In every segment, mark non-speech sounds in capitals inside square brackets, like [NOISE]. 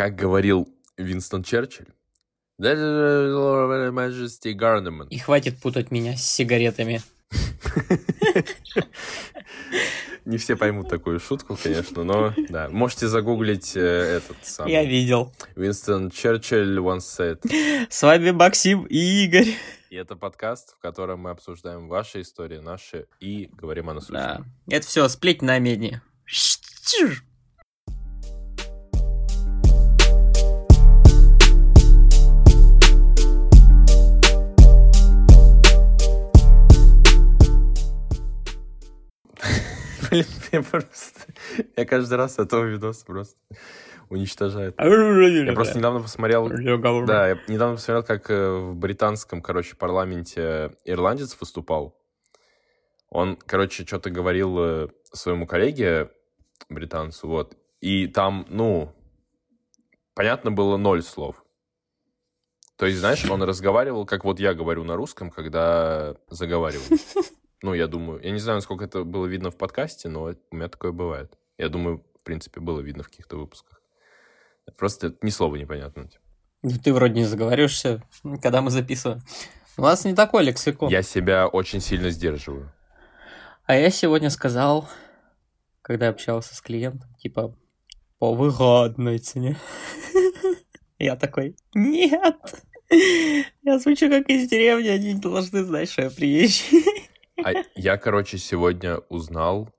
Как говорил Винстон Черчилль. И хватит путать меня с сигаретами. [LAUGHS] Не все поймут такую шутку, конечно, но да. Можете загуглить э, этот самый. Я видел. Винстон Черчилль once said. [LAUGHS] С вами Максим и Игорь. И это подкаст, в котором мы обсуждаем ваши истории, наши, и говорим о насущном. Да. Это все, сплеть на медне. Блин, я просто... Я каждый раз этого видоса просто уничтожает. Я просто недавно посмотрел... Да, я недавно посмотрел, как э, в британском, короче, парламенте ирландец выступал. Он, короче, что-то говорил э, своему коллеге, британцу, вот. И там, ну, понятно было ноль слов. То есть, знаешь, он разговаривал, как вот я говорю на русском, когда заговариваю. [LAUGHS] Ну, я думаю, я не знаю, насколько это было видно в подкасте, но у меня такое бывает. Я думаю, в принципе, было видно в каких-то выпусках. Просто ни слова непонятно. Типа. Ну, ты вроде не заговариваешься, когда мы записываем. У нас не такой лексикон. Я себя очень сильно сдерживаю. А я сегодня сказал, когда общался с клиентом, типа, по выгодной цене. [LAUGHS] Я такой, нет. Я звучу как из деревни, они не должны знать, что я приезжий. А я, короче, сегодня узнал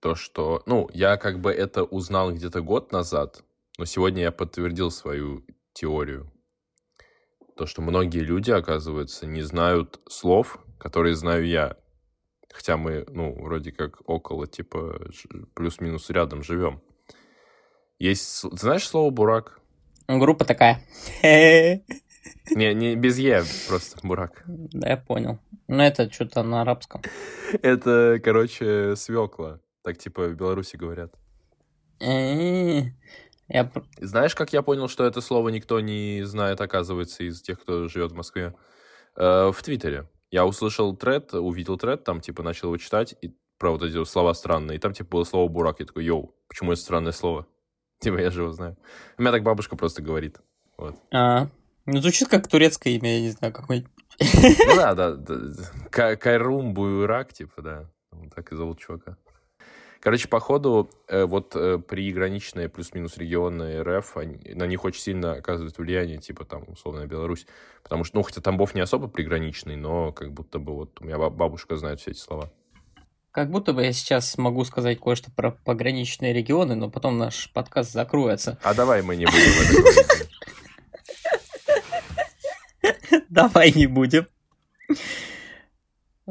то, что... Ну, я как бы это узнал где-то год назад, но сегодня я подтвердил свою теорию. То, что многие люди, оказывается, не знают слов, которые знаю я. Хотя мы, ну, вроде как около, типа, плюс-минус рядом живем. Есть... Знаешь слово «бурак»? Группа такая. [LAUGHS] Не, не без Е, просто бурак. Да, я понял. Ну, это что-то на арабском. Это, короче, свекла. Так, типа, в Беларуси говорят. Я... Знаешь, как я понял, что это слово никто не знает, оказывается, из тех, кто живет в Москве? Э, в Твиттере. Я услышал тред, увидел тред, там, типа, начал его читать, и про вот эти слова странные. И там, типа, было слово «бурак». Я такой, йоу, почему это странное слово? [LAUGHS] Типа, я же его знаю. У меня так бабушка просто говорит. Вот. А, ну, звучит как турецкое имя, я не знаю, какой Ну да, да. да. Кайрум Буйрак, типа, да. Так и зовут чувака. Короче, походу, э, вот э, приграничные плюс-минус регионы РФ, они, на них очень сильно оказывает влияние, типа там, условно, Беларусь. Потому что, ну, хотя Тамбов не особо приграничный, но как будто бы вот у меня бабушка знает все эти слова. Как будто бы я сейчас могу сказать кое-что про пограничные регионы, но потом наш подкаст закроется. А давай мы не будем это говорить. [LAUGHS] Давай не будем.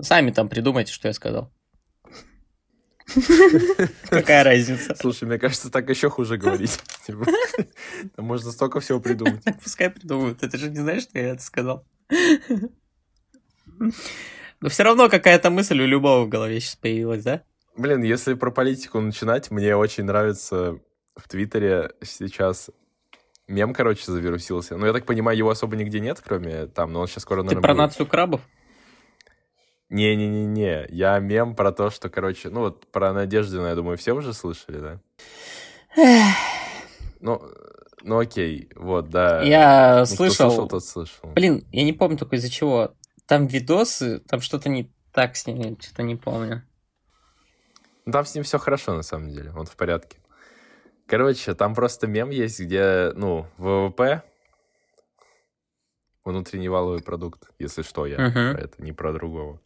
Сами там придумайте, что я сказал. [LAUGHS] Какая разница? Слушай, мне кажется, так еще хуже говорить. [LAUGHS] Типа, можно столько всего придумать. Пускай придумают. Это же не знаешь, что я это сказал. Но все равно какая-то мысль у любого в голове сейчас появилась, да? Блин, если про политику начинать, мне очень нравится в Твиттере сейчас мем, короче, завирусился. Ну, я так понимаю, его особо нигде нет, кроме там, но он сейчас скоро, наверное, Ты про будет. нацию крабов? Не-не-не-не, я мем про то, что, короче, ну вот про Надеждина, я думаю, все уже слышали, да? ну, ну окей, вот, да. Я ну, слышал. слышал, тот слышал. Блин, я не помню только из-за чего. Там видосы, там что-то не так с ним, что-то не помню. Ну, там с ним все хорошо, на самом деле, он в порядке. Короче, там просто мем есть, где, ну, ВВП, внутренний валовый продукт, если что, я uh-huh. про это, не про другого.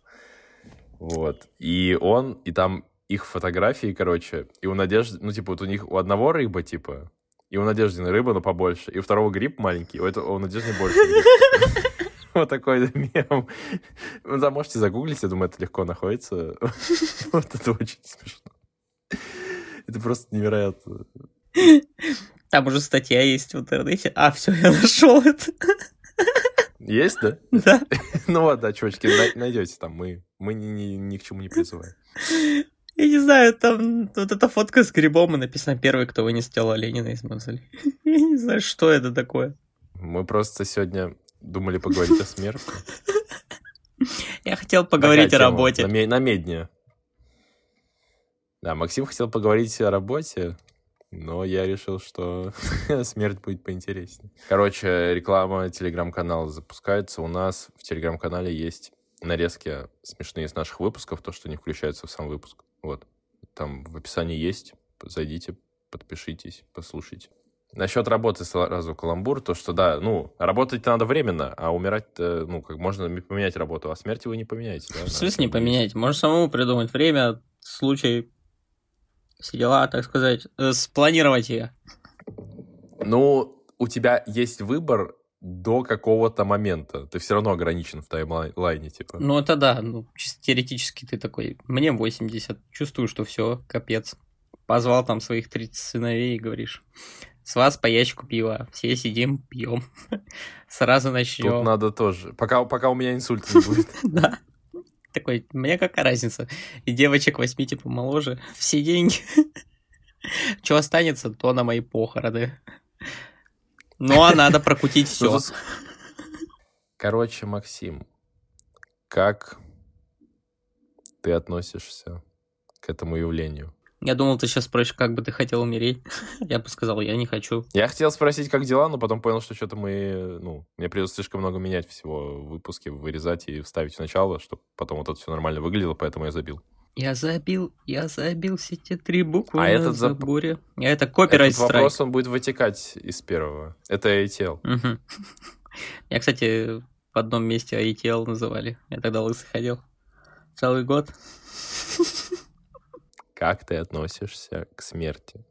Вот. И он, и там их фотографии, короче, и у Надежды, ну, типа, вот у них у одного рыба, типа, и у Надеждины рыба, но побольше, и у второго гриб маленький, у, этого, у Надежды больше [LAUGHS] Вот такой мем. Вы там можете загуглить, я думаю, это легко находится. [LAUGHS] Вот это очень смешно. Это просто невероятно. [LAUGHS] Там уже статья есть в интернете. А, все, я нашел это. Есть, да? [LAUGHS] Да. [LAUGHS] Ну да, чувачки, найдете там. Мы, мы ни, ни, ни к чему не призываем. Я не знаю, там вот эта фотка с грибом и написано «Первый, кто вынес тело Ленина из мавзолея». Я не знаю, что это такое. Мы просто сегодня думали поговорить о смерти. Я хотел поговорить о работе. На, на медне. Да, Максим хотел поговорить о работе, но я решил, что [LAUGHS] смерть будет поинтереснее. Короче, реклама телеграм-канала запускается. У нас в телеграм-канале есть нарезки смешные из наших выпусков, то, что не включается в сам выпуск. Вот. Там в описании есть. Зайдите, подпишитесь, послушайте. Насчет работы сразу каламбур, то, что, да, ну, работать надо временно, а умирать, ну, как можно поменять работу, а смерти вы не поменяете. Да, в смысле не поменять? Можно самому придумать время, случай, все дела, так сказать, э, спланировать ее. Ну, у тебя есть выбор до какого-то момента. Ты все равно ограничен в таймлайне, типа. Ну, это да. Ну, чисто теоретически ты такой, мне 80, чувствую, что все, капец. Позвал там своих 30 сыновей и говоришь, с вас по ящику пива, все сидим, пьем. [LAUGHS] Сразу начнем. Тут надо тоже, пока, пока у меня инсульт не будет. [LAUGHS] Да. Такой, мне какая разница? И девочек восьми, типа, моложе, все деньги. [LAUGHS] Что останется, то на мои похороны. Ну, а надо прокутить все. Короче, Максим, как ты относишься к этому явлению? Я думал, ты сейчас спросишь, как бы ты хотел умереть. [LAUGHS] Я бы сказал, я не хочу. Я хотел спросить, как дела, но потом понял, что что-то мы... Ну, мне придется слишком много менять всего в выпуске, вырезать и вставить сначала, чтобы потом вот это все нормально выглядело, поэтому я забил. Я забил, я забил все те три буквы а на этот заборе. А это копирайт Этот вопрос, он будет вытекать из первого. Это ATL. Угу. [LAUGHS] Я, кстати, в одном месте ATL называли. Я тогда лысый ходил. Целый год. [LAUGHS] Как ты относишься к смерти?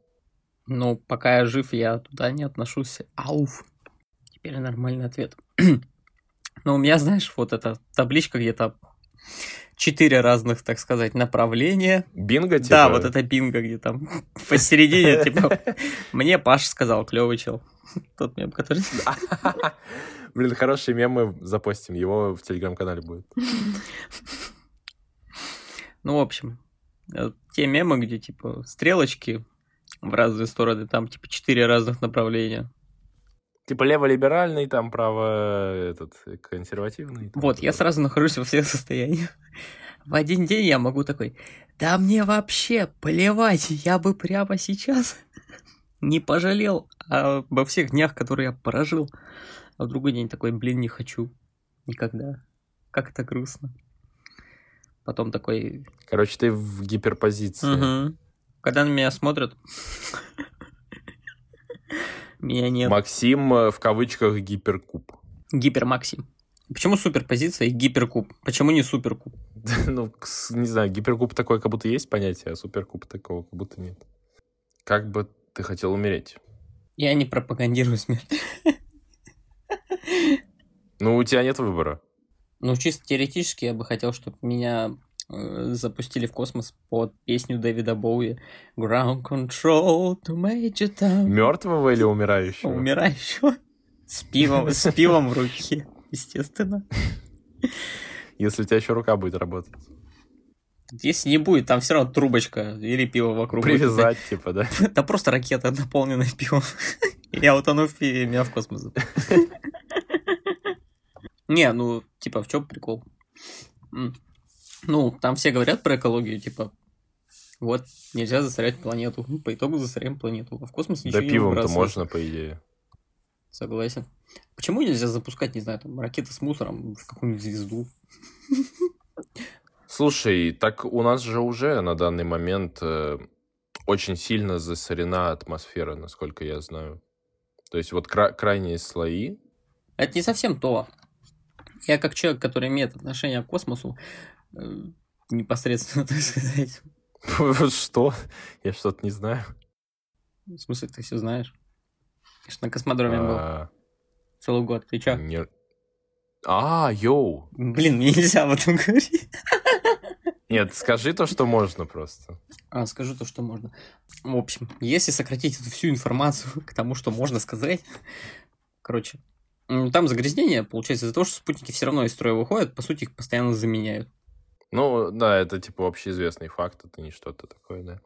Ну, пока я жив, я туда не отношусь. Ауф. Теперь нормальный ответ. [CLEARS THROAT] ну, у меня, знаешь, вот эта табличка где-то четыре разных, так сказать, направления. Бинго, типа? Да, вот это бинго, где там [LAUGHS] посередине, типа, [LAUGHS] мне Паш сказал, клевый чел. [LAUGHS] Тот мем, который... Блин, хороший мем мы запостим, его в телеграм-канале будет. Ну, в общем, те мемы, где, типа, стрелочки в разные стороны, там, типа, четыре разных направления. Типа лево-либеральный, там право этот консервативный. Там, вот, я сразу нахожусь во всех состояниях. [LAUGHS] В один день я могу такой, да мне вообще плевать, я бы прямо сейчас [LAUGHS] не пожалел обо всех днях, которые я прожил. А в другой день такой, блин, не хочу. Никогда. Как это грустно. Потом такой... Короче, ты в гиперпозиции. Угу. Когда на меня смотрят, [LAUGHS] меня нет. Максим э, в кавычках гиперкуб. Гипермаксим. Почему суперпозиция и гиперкуб? Почему не суперкуб? [LAUGHS] ну, не знаю, гиперкуб такое как будто есть понятие, а суперкуб такого как будто нет. Как бы ты хотел умереть? Я не пропагандирую смерть. [LAUGHS] ну, у тебя нет выбора. Ну, чисто теоретически я бы хотел, чтобы меня э, запустили в космос под песню Дэвида Боуи Ground Control to Major Tom. Мертвого или умирающего? Умирающего. С пивом, с пивом в руке, естественно. Если у тебя еще рука будет работать. Если не будет, там все равно трубочка или пиво вокруг. Привязать, будет. типа, да? Да просто ракета, наполненная пивом. Я утону в пиве, меня в космос. Не, ну, типа, в чем прикол? Ну, там все говорят про экологию, типа, вот, нельзя засорять планету. Ну, по итогу засоряем планету. А в космос ничего да, не пивом-то можно, по идее. Согласен. Почему нельзя запускать, не знаю, там, ракеты с мусором в какую-нибудь звезду? Слушай, так у нас же уже на данный момент э, очень сильно засорена атмосфера, насколько я знаю. То есть вот кра- крайние слои. Это не совсем то. Я как человек, который имеет отношение к космосу, э, непосредственно, [LAUGHS] так сказать. [LAUGHS] Что? Я что-то не знаю. В смысле, ты все знаешь? Конечно, на космодроме был. А. Целый год. Ты чё? А, йоу. Блин, мне нельзя об этом [LAUGHS] говорить. Нет, скажи то, что можно просто. А, скажу то, что можно. В общем, если сократить эту всю информацию к тому, что можно сказать, короче, там загрязнение, получается, из-за того, что спутники все равно из строя выходят, по сути, их постоянно заменяют. Ну, да, это, типа, общеизвестный факт, это не что-то такое, да.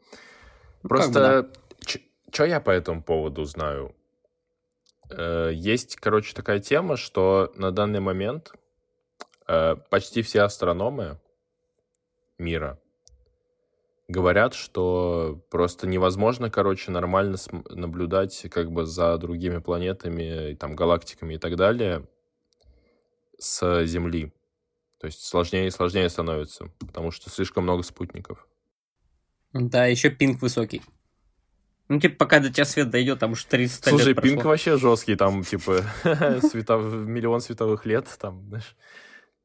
Ну, Просто, да. что я по этому поводу знаю? Э, есть, короче, такая тема, что на данный момент э, почти все астрономы мира говорят, что просто невозможно, короче, нормально наблюдать как бы за другими планетами, там, галактиками и так далее с Земли. То есть сложнее и сложнее становится, потому что слишком много спутников. Да, еще пинг высокий. Ну, типа, пока до тебя свет дойдет, там уж 300 Слушай, лет пинг вообще жесткий, там, [LAUGHS] типа, [LAUGHS] миллион световых лет, там, знаешь,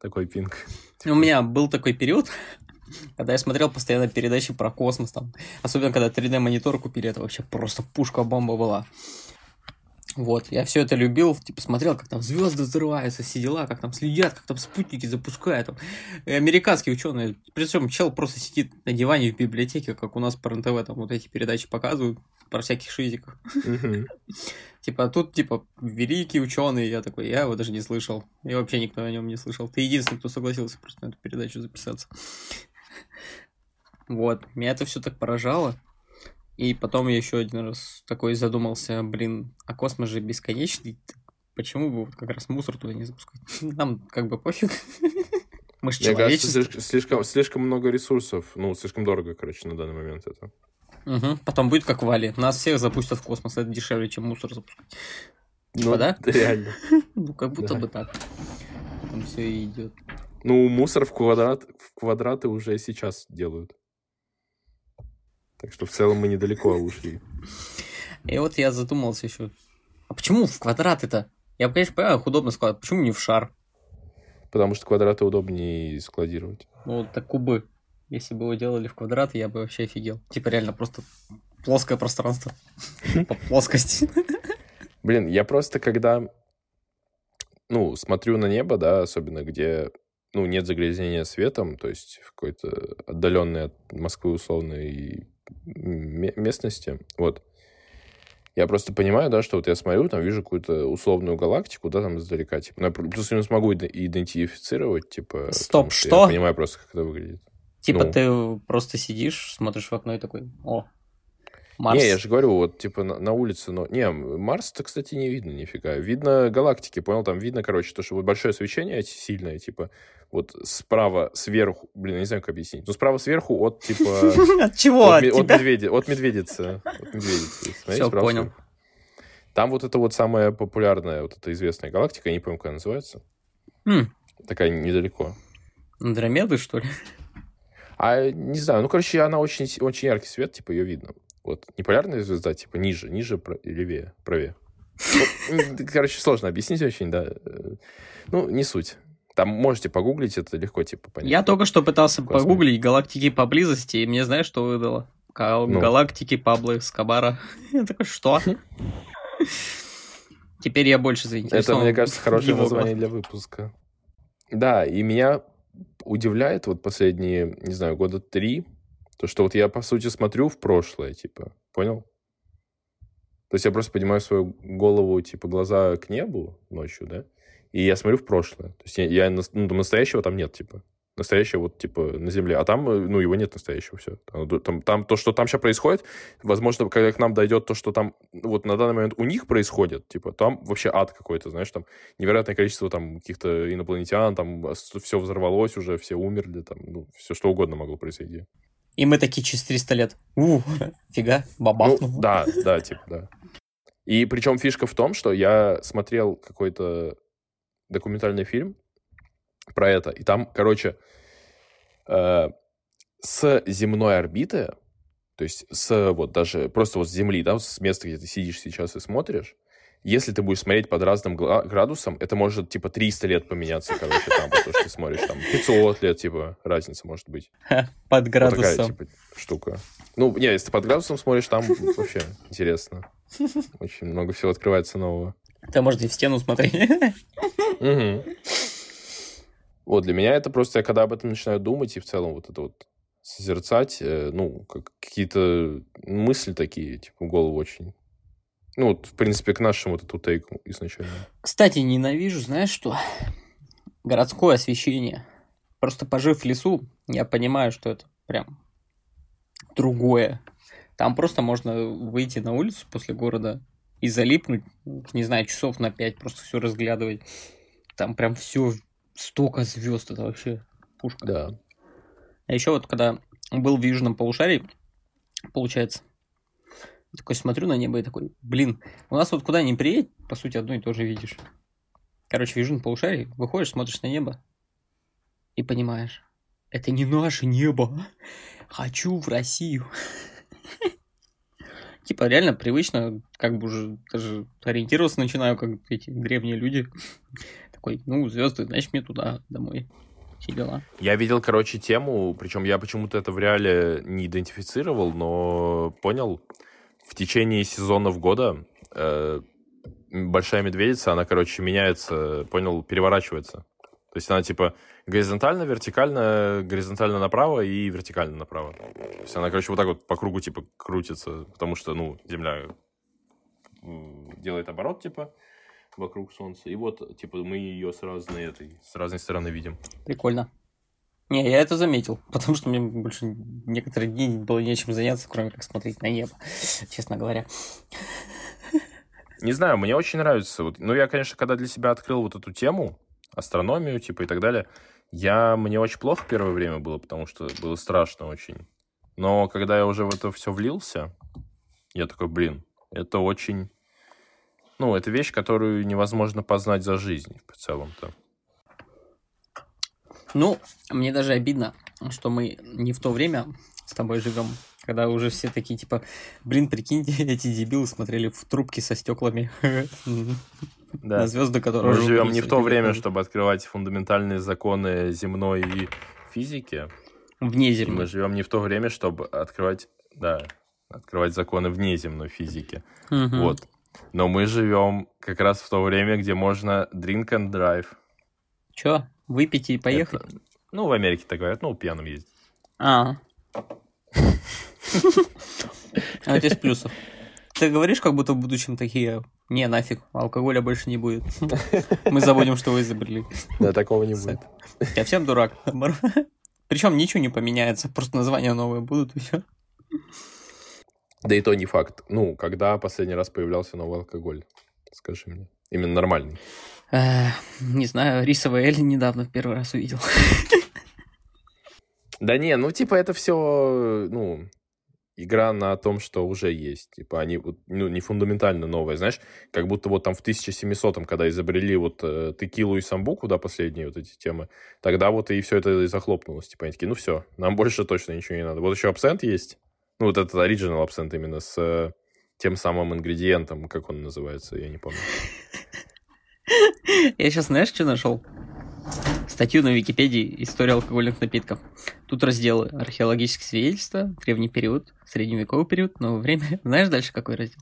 такой пинг. У меня был такой период, [LAUGHS] когда я смотрел постоянно передачи про космос, там, особенно когда 3D-монитор купили, это вообще просто пушка-бомба была. Вот, я все это любил, типа смотрел, как там звезды взрываются, все дела, как там следят, как там спутники запускают. Там. И американские ученые, причем чел просто сидит на диване в библиотеке, как у нас по РНТВ, там вот эти передачи показывают про всяких шизиков. [LAUGHS] Типа, тут, типа, великий ученый, я такой, я его даже не слышал. И вообще никто о нем не слышал. Ты единственный, кто согласился просто на эту передачу записаться. Вот, меня это все так поражало. И потом я еще один раз такой задумался, блин, а космос же бесконечный, почему бы вот как раз мусор туда не запускать? [LAUGHS] Нам как бы пофиг. [LAUGHS] Мы же человечество. Кажется, слишком, слишком много ресурсов, ну, слишком дорого, короче, на данный момент это. Угу. Потом будет как Вали. Нас всех запустят в космос, это дешевле, чем мусор запускать. Типа, ну, да? [LAUGHS] Реально. ну, как будто бы так. Там все идет. Ну, мусор в квадрат, в квадраты уже сейчас делают. Так что в целом мы недалеко ушли. И вот я задумался еще. А почему в квадраты-то? Я, конечно, понимаю, их удобно складывать. Почему не в шар? Потому что квадраты удобнее складировать. Ну, так кубы. Если бы его делали в квадраты, я бы вообще офигел. Типа реально просто плоское пространство. [LAUGHS] По плоскости. Блин, я просто когда, ну, смотрю на небо, да, особенно где, ну, нет загрязнения светом, то есть в какой-то отдаленной от Москвы условной местности, вот, я просто понимаю, да, что вот я смотрю, там вижу какую-то условную галактику, да, там издалека, типа, ну, я плюс-минус могу идентифицировать, типа... Стоп, что? Я понимаю просто, как это выглядит. Типа ну. ты просто сидишь, смотришь в окно и такой, о, Марс. Не, я же говорю, вот, типа, на, на улице, но... Не, Марс-то, кстати, не видно нифига. Видно галактики, понял? Там видно, короче, то, что вот большое свечение сильное, типа, вот справа сверху... Блин, я не знаю, как объяснить. Ну, справа сверху от, типа... [LAUGHS] От чего? От, медведи, от медведицы. От медведицы. [LAUGHS] Все, понял. Там вот это вот самая популярная, вот эта известная галактика, я не помню, как она называется. Хм. Такая недалеко. Андромеды, что ли? А, не знаю, ну, короче, она очень, очень яркий свет, типа, ее видно. Вот, не полярная звезда, типа, ниже, ниже, левее, правее. [LAUGHS] Вот, короче, сложно объяснить очень, да. Ну, не суть. Там можете погуглить, это легко, типа, понять. Я только что пытался Классно. погуглить галактики поблизости, и мне знаешь, что выдало? Ну. Галактики Пабло Скобара. [LAUGHS] Я такой, что? Теперь я больше заинтересован. Это, мне кажется, хорошее название для выпуска. Да, и меня удивляет вот последние, не знаю, года три, то, что вот я, по сути, смотрю в прошлое, типа, понял? То есть я просто поднимаю свою голову, типа, глаза к небу ночью, да, и я смотрю в прошлое. То есть я, я ну, настоящего там нет, типа настоящее вот, типа, на Земле. А там, э, ну, его нет настоящего, все. Там, там, то, что там сейчас происходит, возможно, когда к нам дойдет то, что там вот на данный момент у них происходит, типа, там вообще ад какой-то, знаешь, там невероятное количество там каких-то инопланетян, там все взорвалось уже, все умерли, там, ну, все что угодно могло произойти. И мы такие через 300 лет. У, фига, бабах. Ну, да, да, типа, да. И причем фишка в том, что я смотрел какой-то документальный фильм про это. И там, короче, э, с земной орбиты, то есть с вот даже просто вот с Земли, да, с места, где ты сидишь сейчас и смотришь, если ты будешь смотреть под разным градусом, это может, типа, 300 лет поменяться, короче, там, потому что ты смотришь, там, 500 лет, типа, разница может быть. [LAUGHS] Под градусом. Вот такая, типа, штука. Ну, не, если ты под градусом смотришь, там вообще интересно. Очень много всего открывается нового. Ты, может, и в стену смотреть. [LAUGHS] Угу. Вот, для меня это просто, я когда об этом начинаю думать и в целом вот это вот созерцать, э, ну, как какие-то мысли такие, типа, в голову очень. Ну, вот, в принципе, к нашему вот эту тейку изначально. Кстати, ненавижу, знаешь что? Городское освещение. Просто пожив в лесу, я понимаю, что это прям другое. Там просто можно выйти на улицу после города и залипнуть, не знаю, часов на пять, просто все разглядывать. Там прям все столько звезд, это вообще пушка. Да. А еще вот когда был в южном полушарии, получается. Такой смотрю на небо и такой, блин, у нас вот куда ни приедь, по сути, одно и то же видишь. Короче, в южном полушарии выходишь, смотришь на небо и понимаешь, это не наше небо. Хочу в Россию. [LAUGHS] Типа реально привычно, как бы уже даже ориентироваться начинаю, как эти древние люди. Такой, ну, звезды, значит, мне туда, домой. Все дела. Я видел, короче, тему, причем я почему-то это в реале не идентифицировал, но понял, в течение сезонов года э, большая медведица, она, короче, меняется, понял, переворачивается. То есть она типа горизонтально, вертикально, горизонтально направо и вертикально направо. То есть она, короче, вот так вот по кругу типа крутится, потому что, ну, Земля делает оборот, типа, вокруг Солнца. И вот, типа, мы ее с разной, этой, с разной стороны видим. Прикольно. Не, я это заметил, [LAUGHS] потому что мне больше некоторые дни было нечем заняться, кроме как смотреть на небо, честно говоря. Не знаю, мне очень нравится. Вот, ну, я, конечно, когда для себя открыл вот эту тему, астрономию, типа, и так далее, я, мне очень плохо первое время было, потому что было страшно очень. Но когда я уже в это все влился, я такой, блин, это очень... Ну, это вещь, которую невозможно познать за жизнь в целом-то. Ну, мне даже обидно, что мы не в то время с тобой живем, когда уже все такие, типа, блин, прикиньте, [LAUGHS] эти дебилы смотрели в трубки со стеклами [LAUGHS] да. на звезды, которые... Мы живем не в то время, чтобы открывать фундаментальные законы земной и физики. Внеземной. Мы живем не в то время, чтобы открывать, да, открывать законы внеземной физики. Угу. Вот. Но мы живем как раз в то время, где можно drink and drive. Чё? Выпить и поехать? Это, ну, в Америке так говорят, ну, пьяным ездить. А. А это из плюсов. Ты говоришь, как будто в будущем такие, не, нафиг, алкоголя больше не будет. Мы забудем, что вы изобрели. Да, такого не будет. Я всем дурак. Причем ничего не поменяется, просто названия новые будут и все. Да и то не факт. Ну, когда последний раз появлялся новый алкоголь? Скажи мне. Именно нормальный. Не знаю, рисовый эль недавно в первый раз увидел. Да не, ну типа это все, ну, игра на том, что уже есть. Типа они ну, не фундаментально новые, знаешь, как будто вот там в 1700-м, когда изобрели вот э, текилу и самбуку, да, последние вот эти темы, тогда вот и все это и захлопнулось. Типа они такие, ну все, нам больше точно ничего не надо. Вот еще абсент есть, ну вот этот оригинал абсент именно с э, тем самым ингредиентом, как он называется, я не помню. [LAUGHS] Я сейчас, знаешь, что нашел? Статью на Википедии «История алкогольных напитков». Тут разделы археологические свидетельства, древний период, средневековый период, новое время. [LAUGHS] Знаешь дальше какой раздел?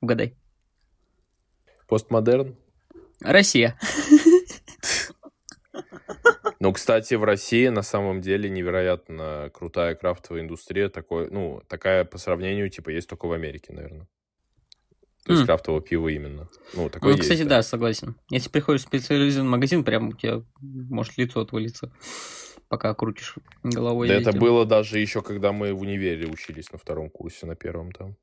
Угадай. Постмодерн? Россия. [LAUGHS] Ну, кстати, в России на самом деле невероятно крутая крафтовая индустрия. Такой, ну, такая по сравнению, типа, есть только в Америке, наверное. То есть mm. крафтового пива именно. Ну, такое ну, есть, кстати, да. да, согласен. Если приходишь в специализированный магазин, прям у тебя может лицо отвалиться, пока крутишь головой. Да это было даже еще, когда мы в универе учились на втором курсе, на первом там.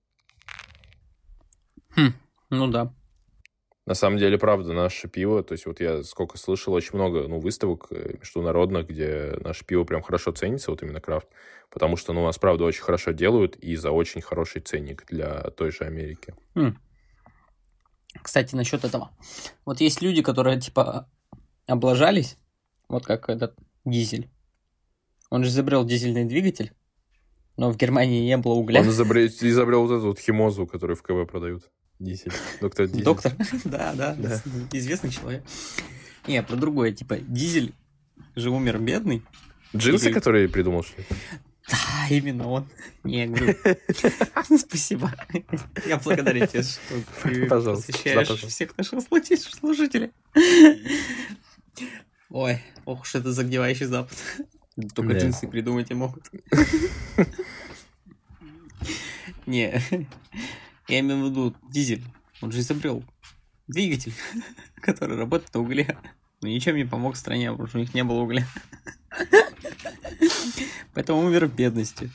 Хм, ну да. На самом деле, правда, наше пиво, то есть вот я сколько слышал, очень много ну, выставок э, международных, где наше пиво прям хорошо ценится, вот именно крафт, потому что ну, у нас, правда, очень хорошо делают и за очень хороший ценник для той же Америки. Хм. Кстати, насчет этого. Вот есть люди, которые, типа, облажались, вот как этот дизель. Он же изобрел дизельный двигатель, но в Германии не было угля. Он изобрел, изобрел вот эту вот химозу, которую в КВ продают. Дизель. Доктор Дизель. Доктор, [LAUGHS] да, да, да, известный человек. Не, про другое, типа, дизель же умер бедный. Джинсы, Или... которые придумал, что ли? Да, именно он. Не, говорю. [LAUGHS] Спасибо. Я благодарю тебя, что ты [LAUGHS] посвящаешь всех наших слушателей. Ой, ох уж это загнивающий запад. Только джинсы придумать и могут. Не, я имею в виду дизель. Он же изобрел двигатель, [LAUGHS] который работает на угле. Но ничем не помог стране, потому что у них не было угля. [LAUGHS] Поэтому умер в бедности.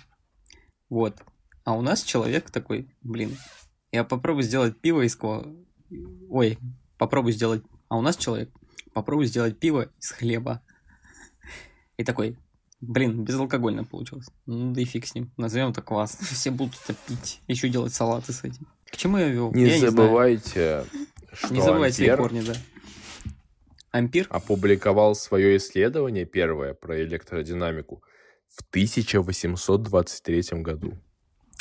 Вот. А у нас человек такой, блин, я попробую сделать пиво из кого... Ой, попробую сделать... А у нас человек, попробую сделать пиво из хлеба. И такой, Блин, безалкогольно получилось. Ну да и фиг с ним. Назовем это квас. [LAUGHS] Все будут это пить. Еще делать салаты с этим. К чему я вел? Не я забывайте, не что Не забывайте Ампер корни, да. Ампир? Опубликовал свое исследование первое про электродинамику в 1823 году.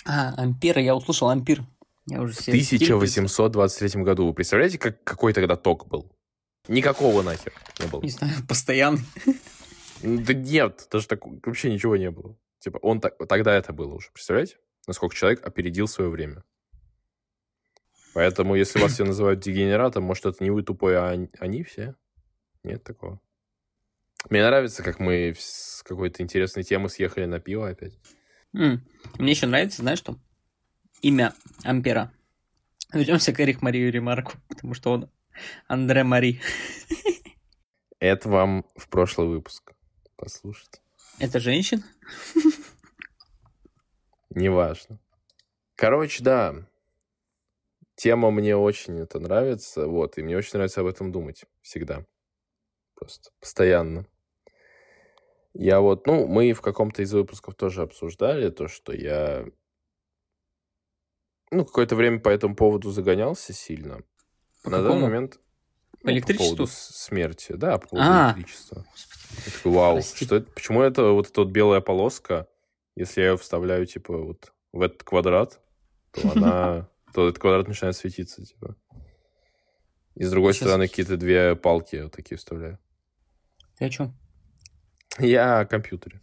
А, Ампер, я услышал Ампир. Я уже в 1823 году. Вы представляете, как, какой тогда ток был? Никакого нахер не было. Не знаю, [LAUGHS] постоянный. Да нет, даже так вообще ничего не было. Типа, он так, тогда это было уже. Представляете? Насколько человек опередил свое время. Поэтому, если вас все называют дегенератом, может, это не вы тупой, а они все? Нет такого. Мне нравится, как мы с какой-то интересной темы съехали на пиво опять. Mm. Мне еще нравится, знаешь что? Имя Ампера. Вернемся к Эрих Марию Ремарку, потому что он Андре Мари. [LAUGHS] Это вам в прошлый выпуск. Послушайте. Это женщина? [LAUGHS] Неважно. Короче, да. Тема мне очень это нравится, вот, и мне очень нравится об этом думать всегда. Просто постоянно. Я вот, ну, мы в каком-то из выпусков тоже обсуждали то, что я, ну, какое-то время по этому поводу загонялся сильно. По На какому? данный момент... По ну, электричеству? По поводу смерти, да, по поводу а, электричества. Я такой, вау, Прости. что это, почему это вот эта вот белая полоска, если я ее вставляю, типа, вот в этот квадрат, то [LAUGHS] она, то этот квадрат начинает светиться, типа. И с другой Сейчас... стороны какие-то две палки вот такие вставляю. Ты о чем? Я о компьютере.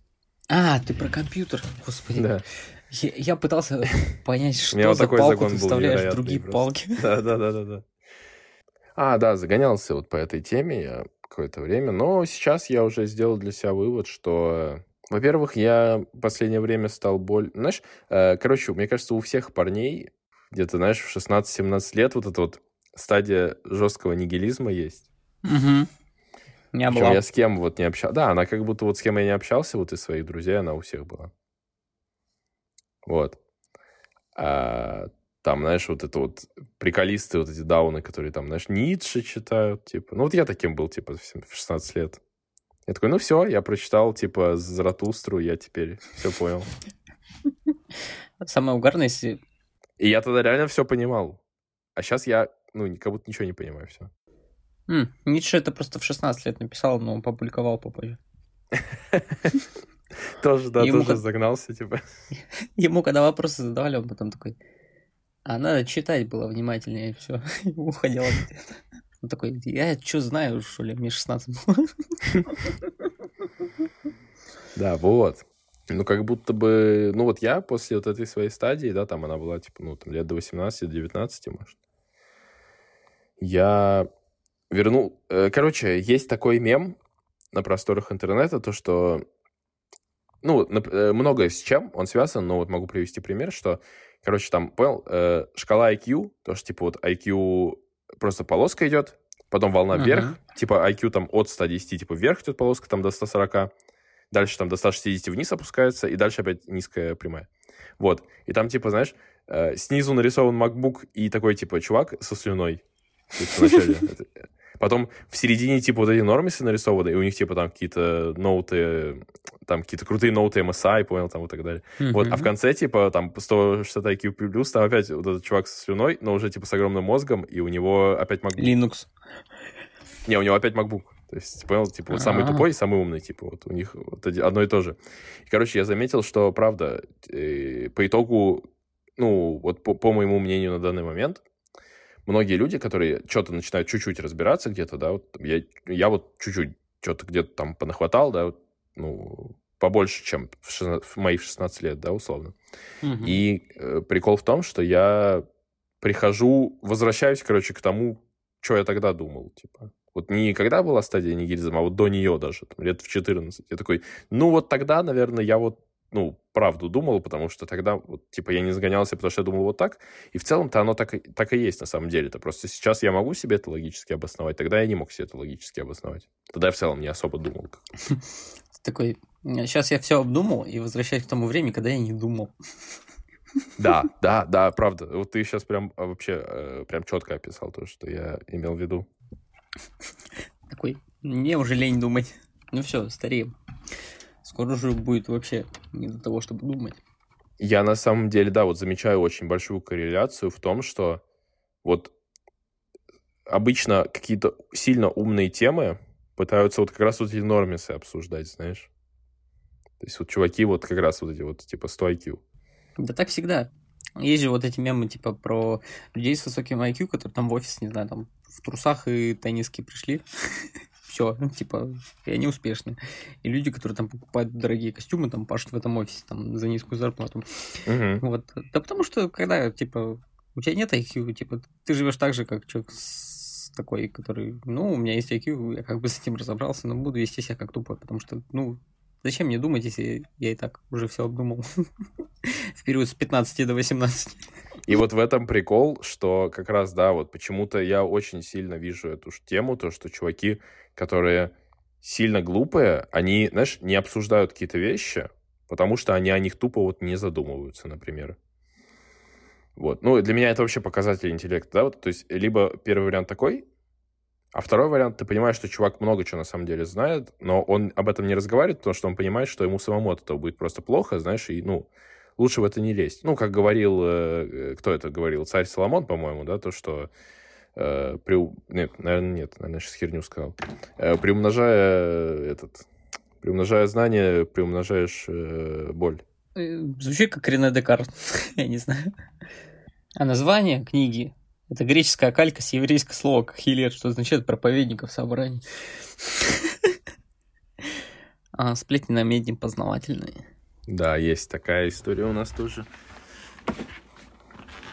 А, ты про компьютер, господи. Да. Я, я пытался понять, [LAUGHS] что за вот палку ты вставляешь другие просто. палки. [LAUGHS] Да, да, да, да, да. А, да, загонялся вот по этой теме я какое-то время, но сейчас я уже сделал для себя вывод, что, во-первых, я в последнее время стал боль... Знаешь, э, короче, мне кажется, у всех парней где-то, знаешь, в 16-17 лет вот эта вот стадия жесткого нигилизма есть. Угу. Не Причем я с кем вот не общался. Да, она как будто вот с кем я не общался, вот из своих друзей она у всех была. Вот. А, там, знаешь, вот это вот приколисты, вот эти дауны, которые там, знаешь, Ницше читают, типа. Ну, вот я таким был, типа, в 16 лет. Я такой, ну все, я прочитал, типа, Заратустру, я теперь все понял. Самое угарное, если... И я тогда реально все понимал. А сейчас я, ну, как будто ничего не понимаю, все. Mm, Ницше это просто в 16 лет написал, но он публиковал попозже. Тоже, да, тоже загнался, типа. Ему, когда вопросы задавали, он потом такой, а надо читать было внимательнее, и все. [LAUGHS] Уходил ответа. Он такой, я что знаю, что ли, мне 16 было. Да, вот. Ну, как будто бы... Ну, вот я после вот этой своей стадии, да, там она была, типа, ну, там, лет до 18, до 19, может. Я вернул... Э, короче, есть такой мем на просторах интернета, то, что... Ну, э, многое с чем он связан, но вот могу привести пример, что Короче, там, понял, э, шкала IQ, то, что, типа, вот IQ просто полоска идет, потом волна uh-huh. вверх, типа IQ там от 110, типа, вверх идет полоска, там до 140, дальше там до 160 вниз опускается, и дальше опять низкая прямая. Вот. И там, типа, знаешь, снизу нарисован MacBook и такой, типа, чувак со слюной. [LAUGHS] Потом в середине, типа, вот эти нормисы нарисованы, и у них, типа, там какие-то ноуты, там какие-то крутые ноуты MSI, понял, там и так далее. Mm-hmm. Вот, а в конце, типа, там 160 IQ+, там опять вот этот чувак со слюной, но уже, типа, с огромным мозгом, и у него опять MacBook. Linux. Не, у него опять MacBook. То есть, понял, типа, вот самый тупой и самый умный, типа, вот у них вот одно и то же. И, короче, я заметил, что, правда, э, по итогу, ну, вот по, по моему мнению на данный момент, многие люди, которые что-то начинают чуть-чуть разбираться где-то, да, вот я, я вот чуть-чуть что-то где-то там понахватал, да, вот, ну, побольше, чем в, 16, в мои 16 лет, да, условно. Угу. И э, прикол в том, что я прихожу, возвращаюсь, короче, к тому, что я тогда думал, типа. Вот не когда была стадия нигилизма, а вот до нее даже, там, лет в 14. Я такой, ну вот тогда, наверное, я вот ну, правду думал, потому что тогда, вот, типа, я не загонялся, потому что я думал вот так. И в целом-то оно так и, так и есть на самом деле. Это просто сейчас я могу себе это логически обосновать, тогда я не мог себе это логически обосновать. Тогда я в целом не особо думал. [LAUGHS] Такой, сейчас я все обдумал и возвращаюсь к тому времени, когда я не думал. [LAUGHS] Да, да, да, правда. Вот ты сейчас прям а, вообще э, прям четко описал то, что я имел в виду. Такой, мне уже лень думать. Ну все, стареем. Скоро уже будет вообще не до того, чтобы думать. Я на самом деле, да, вот замечаю очень большую корреляцию в том, что вот обычно какие-то сильно умные темы пытаются вот как раз вот эти нормисы обсуждать, знаешь. То есть вот чуваки вот как раз вот эти вот типа 100 IQ. Да так всегда. Есть же вот эти мемы, типа, про людей с высоким IQ, которые там в офис, не знаю, там в трусах и тенниске пришли. [LAUGHS] Все, типа, и они успешны. И люди, которые там покупают дорогие костюмы, там пашут в этом офисе, там, за низкую зарплату. Вот. Да потому что, когда, типа, у тебя нет IQ, типа, ты живешь так же, как человек с такой, который, ну, у меня есть IQ, я как бы с этим разобрался, но буду вести себя как тупой, потому что, ну, Зачем мне думать, если я и так уже все обдумал [LAUGHS] в период с 15 до 18? И вот в этом прикол, что как раз, да, вот почему-то я очень сильно вижу эту тему, то, что чуваки, которые сильно глупые, они, знаешь, не обсуждают какие-то вещи, потому что они о них тупо вот не задумываются, например. Вот. Ну, для меня это вообще показатель интеллекта, да, вот, то есть либо первый вариант такой, а второй вариант, ты понимаешь, что чувак много чего на самом деле знает, но он об этом не разговаривает, потому что он понимает, что ему самому от этого будет просто плохо, знаешь, и, ну, лучше в это не лезть. Ну, как говорил, э, кто это говорил, царь Соломон, по-моему, да, то, что э, при... Нет, наверное, нет, наверное, сейчас херню сказал. Э, приумножая этот... Приумножая знания, приумножаешь э, боль. Э, звучит как Рене Декарт, [LAUGHS] я не знаю. А название книги это греческая калька с еврейского слова «хилер», что означает проповедников собраний. [LAUGHS] А сплетни на медне познавательные. Да, есть такая история у нас тоже.